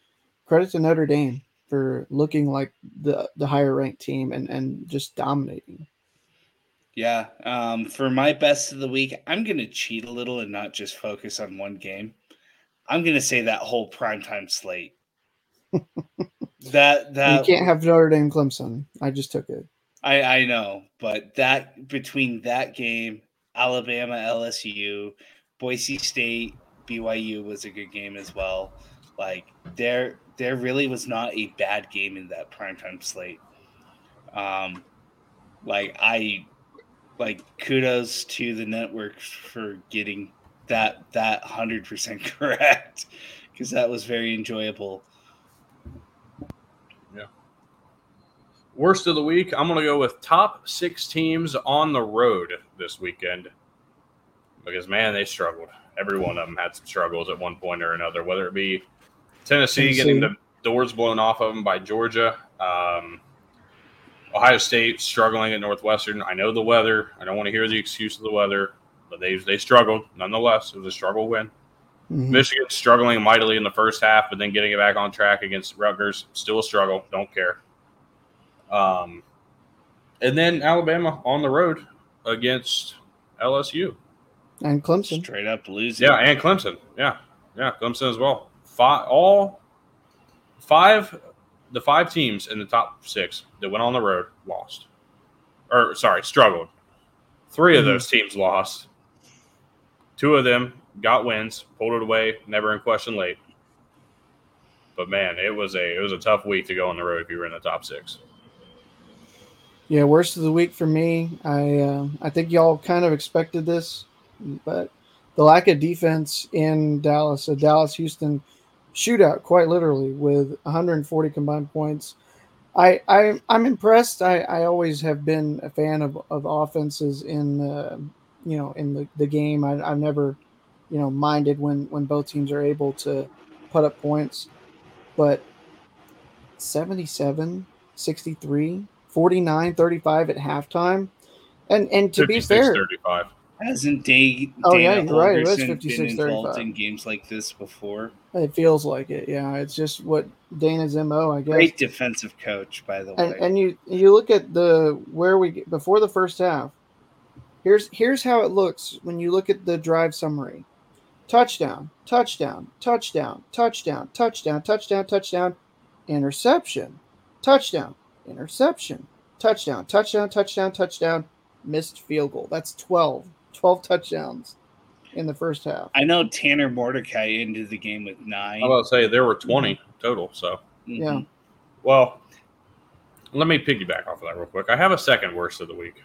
credit to Notre Dame for looking like the the higher ranked team and and just dominating. Yeah. Um, for my best of the week, I'm going to cheat a little and not just focus on one game. I'm going to say that whole primetime slate. that that you can't have Notre Dame Clemson. I just took it. I I know, but that between that game, Alabama, LSU, Boise State, BYU was a good game as well. Like there there really was not a bad game in that primetime slate. Um like I like kudos to the network for getting that that 100% correct because that was very enjoyable. Worst of the week, I'm going to go with top six teams on the road this weekend because man, they struggled. Every one of them had some struggles at one point or another, whether it be Tennessee, Tennessee. getting the doors blown off of them by Georgia, um, Ohio State struggling at Northwestern. I know the weather. I don't want to hear the excuse of the weather, but they they struggled nonetheless. It was a struggle win. Mhm. Michigan struggling mightily in the first half, but then getting it back on track against Rutgers. Still a struggle. Don't care. Um, and then Alabama on the road against LSU. And Clemson. Straight up losing. Yeah, and Clemson. Yeah, yeah, Clemson as well. Five, all five, the five teams in the top six that went on the road lost, or sorry, struggled. 3 of Mhm. those teams lost. Two of them got wins, pulled it away, never in question late. But man, it was a it was a tough week to go on the road if you were in the top six. Yeah, worst of the week for me. I uh, I think y'all kind of expected this, but the lack of defense in Dallas, a Dallas Houston shootout, quite literally, with 140 combined points. I, I I'm impressed. I, I always have been a fan of, of offenses in uh, you know in the, the game. I, I've never you know, minded when when both teams are able to put up points. But 77, 63, 49, 35 at halftime. And and to be fair, 35. Hasn't Day, Oh, yeah, Dana you're right. It was 56, been involved 35. in games like this before? it feels like it. Yeah, it's just what Dana's mo, I guess. Great defensive coach, by the way. and and you you look at the where we before the first half. Here's here's how it looks when you look at the drive summary. Touchdown, touchdown, touchdown, touchdown, touchdown, touchdown, touchdown, interception, touchdown, interception, touchdown, touchdown, touchdown, touchdown, missed field goal. That's 12. 12 touchdowns in the first half. I know Tanner Mordecai ended the game with nine. I was about to say there were 20 total. So, Mhm. Yeah. well, let me piggyback off of that real quick. I have a second worst of the week.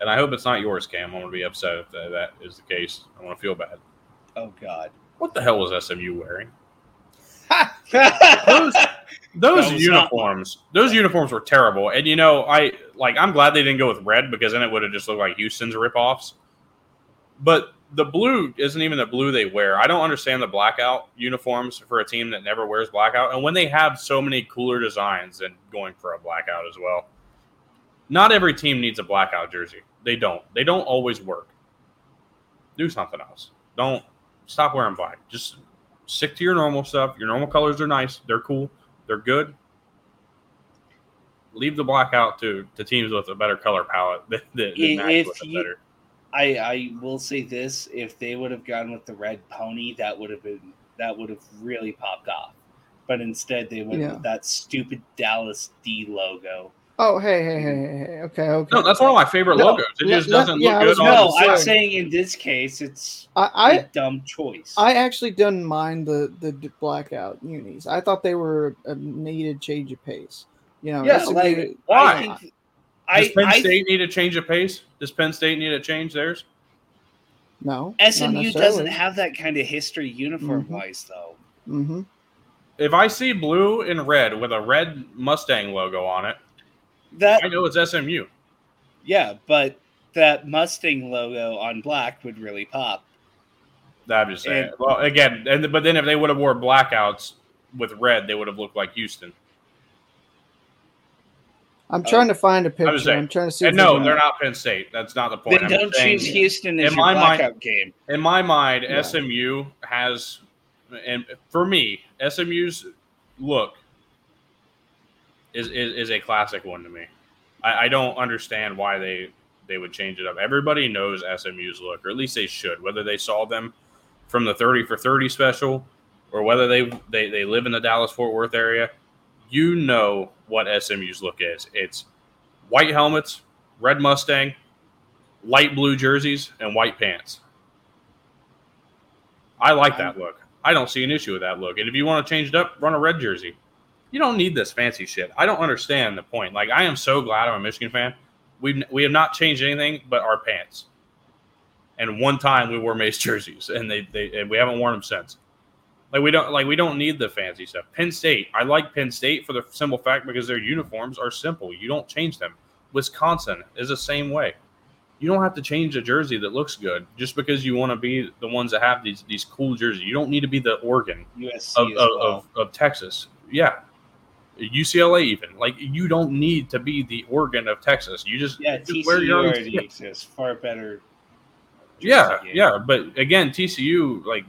And I hope it's not yours, Cam. I'm going to be upset if that, that is the case. I want to feel bad. Oh God. What the hell was SMU wearing? those, Those those That was uniforms, those uniforms were terrible. And you know, I like I'm glad they didn't go with red because then it would have just looked like Houston's ripoffs. But the blue isn't even the blue they wear. I don't understand the blackout uniforms for a team that never wears blackout. And when they have so many cooler designs and going for a blackout as well. Not every team needs a blackout jersey. They don't. They don't always work. Do something else. Don't stop wearing black. Just stick to your normal stuff. Your normal colors are nice. They're cool. They're good. Leave the black out to, to teams with a better color palette that, that, that If match with you- better. I I will say this: if they would have gone with the red pony, that would have been that would have really popped off. But instead, they went Yeah. with that stupid Dallas D logo. Oh, hey, hey, hey, hey, hey. Okay, okay. No, that's one of my favorite No, logos. It let- just doesn't yeah, look was good No, say- I'm saying in this case, it's I, a I dumb choice. I actually didn't mind the the blackout unis. I thought they were a needed change of pace. You know, yeah, SMU like Why? I think Does Penn I State need a change of pace? Does Penn State need to change theirs? no SMU doesn't have that kind of history uniform wise though. Mhm. If I see blue and red with a red Mustang logo on it, That I know it's SMU. yeah, but that Mustang logo on black would really pop. I'm just saying. And- well, again, and but then if they would have wore blackouts with red, they would have looked like Houston. I'm trying to find a picture. just saying. I'm trying to see. And if no, they're not Penn State. That's not the point. Then I'm don't choose Houston as in your my mind- blackout game. in my mind, Yeah. SMU has, and for me, SMU's look is, is is a classic one to me. I, I don't understand why they they would change it up. Everybody knows SMU's look, or at least they should. Whether they saw them from the thirty for thirty special, or whether they they, they live in the Dallas Fort Worth area, you know what SMU's look is. It's white helmets, red Mustang, light blue jerseys, and white pants. I like that look. I don't see an issue with that look. And if you want to change it up, run a red jersey. You don't need this fancy shit. I don't understand the point. Like I am so glad I'm a Michigan fan. We we have not changed anything but our pants. And one time we wore maize jerseys, and they, they and we haven't worn them since. Like we don't like we don't need the fancy stuff. Penn State, I like Penn State for the simple fact because their uniforms are simple. You don't change them. Wisconsin is the same way. You don't have to change a jersey that looks good just because you want to be the ones that have these these cool jerseys. You don't need to be the Oregon USC of, of, well. of, of Texas. Yeah. UCLA even. Like you don't need to be the Oregon of Texas. You just, yeah, TCU your own already exists. Far better. Yeah, yeah. But again, TCU, like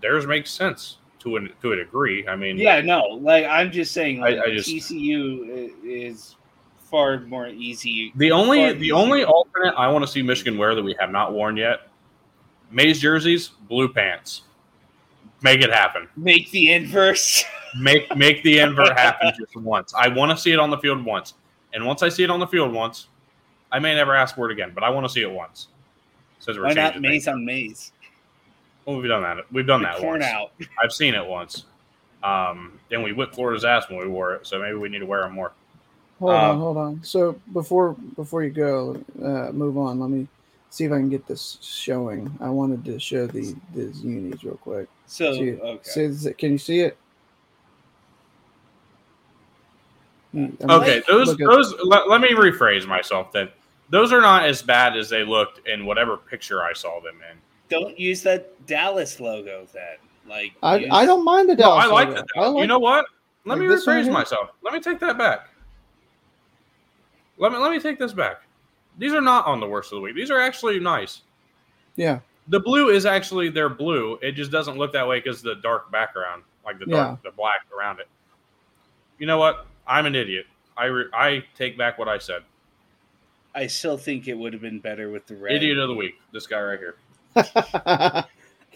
theirs makes sense to an to a degree. I mean Yeah, no, like I'm just saying, I- like, I just- TCU is far more easy. The only the easier. only alternate I want to see Michigan wear that we have not worn yet, maize jerseys, blue pants. Make it happen. Make the inverse. Make make the invert happen just once. I want to see it on the field once. And once I see it on the field once, I may never ask for it again, but I want to see it once. Since we're Why not maize things. on maize? Well, we've done that. We've done that Corn once. out. I've seen it once. Um, then we whipped Florida's ass when we wore it, so maybe we need to wear them more. Hold Um, on, hold on. So before before you go, uh, move on. Let me see if I can get this showing. I wanted to show the these unis real quick. So See, okay. see, can you see it? Hmm, I'm Okay, like- those those. Let, let me rephrase myself. Then those are not as bad as they looked in whatever picture I saw them in. don't use that Dallas logo then. Like I, use- I don't mind the No, Dallas. I like logo. that. I like you know what? Let like me rephrase myself. Let me take that back. Let me let me take this back. These are not on the worst of the week. These are actually nice. Yeah, The blue is actually their blue. It just doesn't look that way because the dark background, like the dark, the black around it. You know what? I'm an idiot. I re- I take back what I said. I still think it would have been better with the red. Idiot of the week. This guy right here.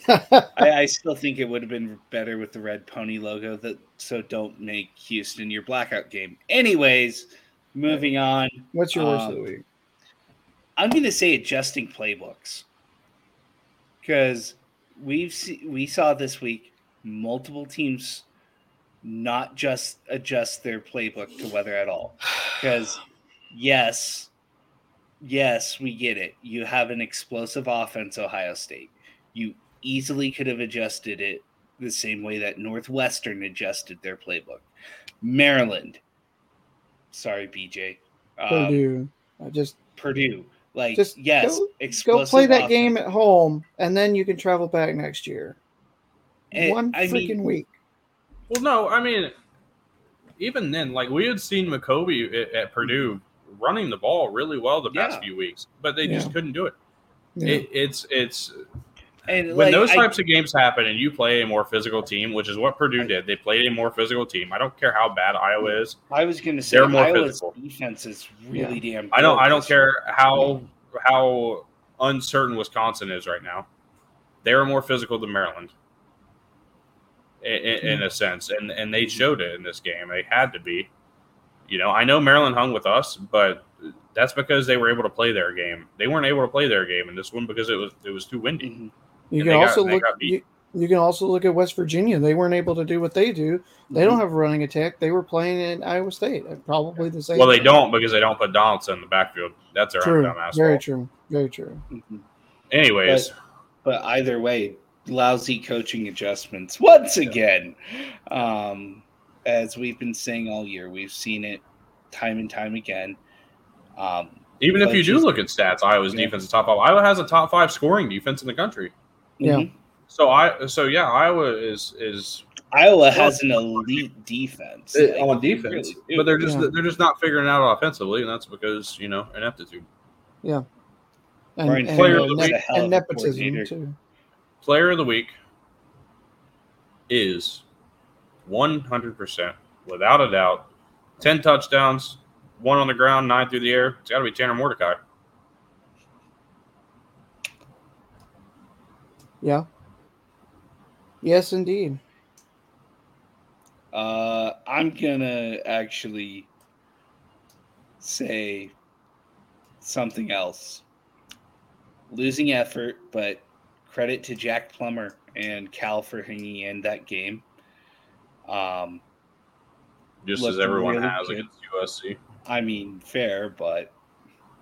I, I still think it would have been better with the red pony logo. That so don't make Houston your blackout game. Anyways, moving on. What's your worst of the Um, week? I'm going to say adjusting playbooks because we've see, we saw this week multiple teams not just adjust their playbook to weather at all. Because yes, yes, we get it. You have an explosive offense, Ohio State. You easily could have adjusted it the same way that Northwestern adjusted their playbook. Maryland, sorry, BJ. Um, Purdue. I just Purdue. Like, Just yes, go- go play that offense. game at home, and then you can travel back next year. And, One I freaking mean, week. Well, no, I mean, even then, like we had seen McCoby at, at Purdue running the ball really well the past Yeah. few weeks, but they just couldn't do it. Yeah. it it's it's and when like, those I- types of games happen and you play a more physical team, which is what Purdue did. They played a more physical team. I don't care how bad Iowa is. I was going to say They're more Iowa's physical. defense is really damn. I don't. I don't care how how uncertain Wisconsin is right now. They are more physical than Maryland, in, in, in a sense, and and they showed it in this game. They had to be. You know, I know Maryland hung with us, but that's because they were able to play their game. They weren't able to play their game in this one because it was it was too windy. Mhm. You and can they got- also look. You, you can also look at West Virginia. They weren't able to do what they do. They Mm-hmm. don't have a running attack. They were playing in Iowa State. Probably the same. Well, they thing. don't because they don't put Donaldson in the backfield. That's their own True. dumb Very asshole. true. Very true. Mhm. Anyways, But either way, lousy coaching adjustments once again. Um, as we've been saying all year, we've seen it time and time again. Um, even if you do look at stats, Iowa's Yeah. defense is top five. Iowa has a top five scoring defense in the country. Yeah. mhm. So I so yeah, Iowa is is Iowa has an elite defense Uh, Like, on defense, really but they're just Yeah. they're just not figuring it out offensively, and that's because you know ineptitude. And, Brian and, Player uh, of the ne- week. a hell of and nepotism too. Player of the week is one hundred percent, without a doubt, ten touchdowns, one on the ground, nine through the air. It's got to be Tanner Mordecai. Yeah. Yes, indeed. Uh, I'm gonna actually say something else. Losing effort, but credit to Jack Plummer and Cal for hanging in that game. Um, Just as everyone really has good. against USC. I mean, fair, but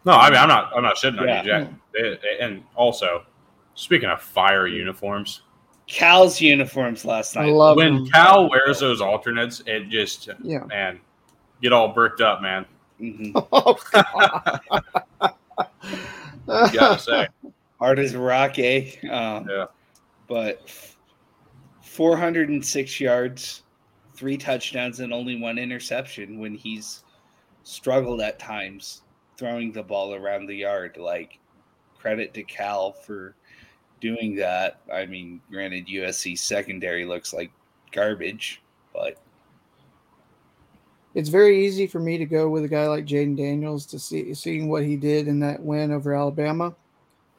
No, I mean I'm not. I'm not shitting on you, Jack. They- they- and also, speaking of fire uniforms, Cal's uniforms last I night. love when them. Cal wears those alternates, it just Yeah. man get all bricked up, man. Mhm. Oh, God. You gotta say, Hard as a rock, eh? Um, Yeah. But 406 yards, three touchdowns, and only one interception when he's struggled at times throwing the ball around the yard. Like, credit to Cal for doing that. I mean, granted, USC secondary looks like garbage, but it's very easy for me to go with a guy like Jayden Daniels to see seeing what he did in that win over Alabama.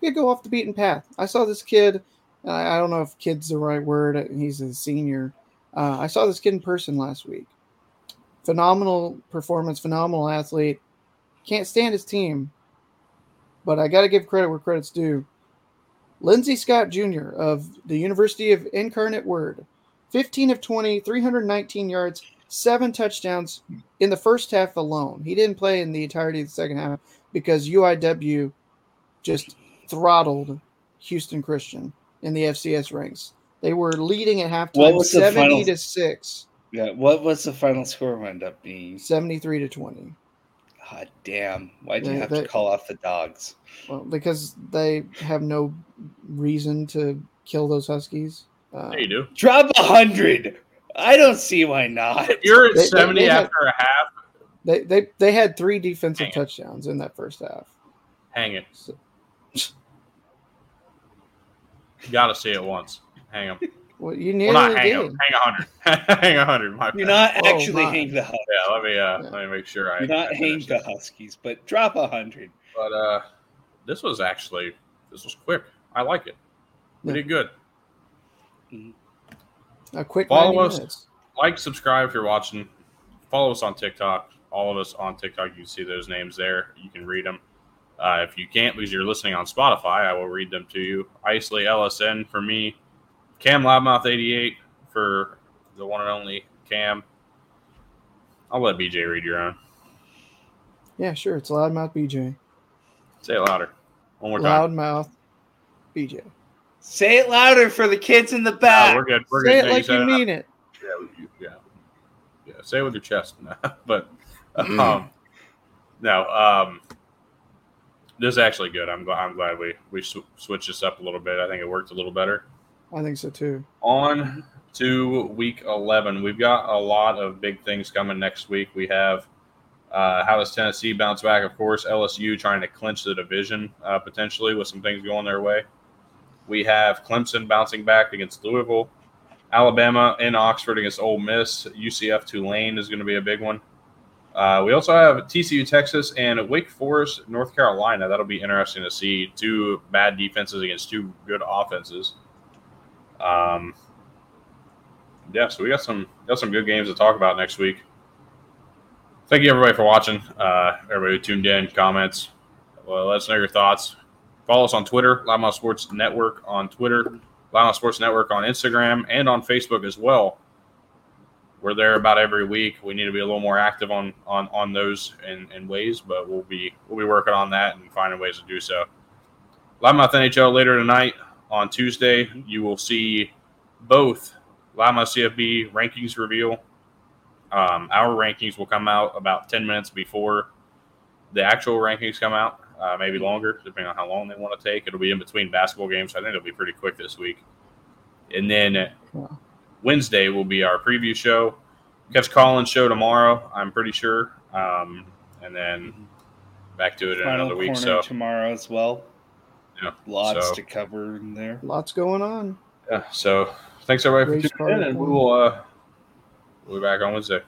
He'd go off the beaten path. I saw this kid. I, I don't know if "kid's" the right word. He's a senior. Uh, I saw this kid in person last week. Phenomenal performance, phenomenal athlete. Can't stand his team, but I got to give credit where credit's due. Lindsey Scott Jr. of the University of Incarnate Word, 15 of 20, 319 yards, seven touchdowns in the first half alone. He didn't play in the entirety of the second half because UIW just throttled Houston Christian in the FCS ranks. They were leading at What halftime was the 70 final- to 6, yeah, what was the final score end up being? 73 to 20. God damn! Why'd you They- have they- to call off the dogs? Well, because they have no reason to kill those huskies. Uh, Yeah, you do. Drop a hundred. I don't see why not. If you're at They- they- 70 they had- after a half, they, they they had three defensive touchdowns in that first half. hang it. So, You got to see it once. Hang them. well, you Well, nearly not hang did. them. Hang a hundred. hang a hundred. My You're bad. not Oh, actually my. hang the Hus- Yeah, let me uh, Yeah. let me make sure I. You're not I hang the this. Huskies, but drop a hundred. But uh, this was actually this was quick. I like it. We Yeah. did good. A quick Follow us. minutes. Like, subscribe if you're watching. Follow us on TikTok. All of us on TikTok. You can see those names there. You can read them. Uh, if you can't because you're listening on Spotify, I will read them to you. Isley LSN for me. Cam Loudmouth88 for the one and only Cam. I'll let BJ read your own. Yeah, sure. It's Loudmouth BJ. Say it louder. One more time. Loudmouth BJ. Say it louder for the kids in the No, back. we're good. We're Say good. it No, like said you mean it. Yeah, yeah, yeah. Say it with your chest, now. but um, no. Um, this is actually good. I'm glad. I'm glad we we sw- switched this up a little bit. I think it worked a little better. I think so too. On to week 11, we've got a lot of big things coming next week. We have uh, how does Tennessee bounce back? Of course, LSU trying to clinch the division uh, potentially with some things going their way. We have Clemson bouncing back against Louisville. Alabama in Oxford against Ole Miss. UCF Tulane is going to be a big one. Uh, we also have TCU Texas and Wake Forest North Carolina. That'll be interesting to see two bad defenses against two good offenses. Um, yeah, so we got some got some good games to talk about next week. Thank you everybody for watching. Uh, everybody who tuned in, comments. Well, let us know your thoughts. Follow us on Twitter, Loudmouth Sports Network on Twitter, Loudmouth Sports Network on Instagram, and on Facebook as well. We're there about every week. We need to be a little more active on on on those in, in ways, but we'll be we'll be working on that and finding ways to do so. Loudmouth NHL later tonight on Tuesday. You will see both Loudmouth CFB rankings reveal. Um, our rankings will come out about ten minutes before the actual rankings come out, uh, maybe longer, depending on how long they want to take. It'll be in between basketball games, so I think it'll be pretty quick this week. And then. Wednesday will be our preview show. Catch Colin's show tomorrow, I'm pretty sure. Um, and then back to it in another week. corner So, tomorrow as well. Yeah, Lots so- to cover in there. Lots going on. yeah, so thanks everybody Race for tuning in, and we will uh, we'll be back on Wednesday.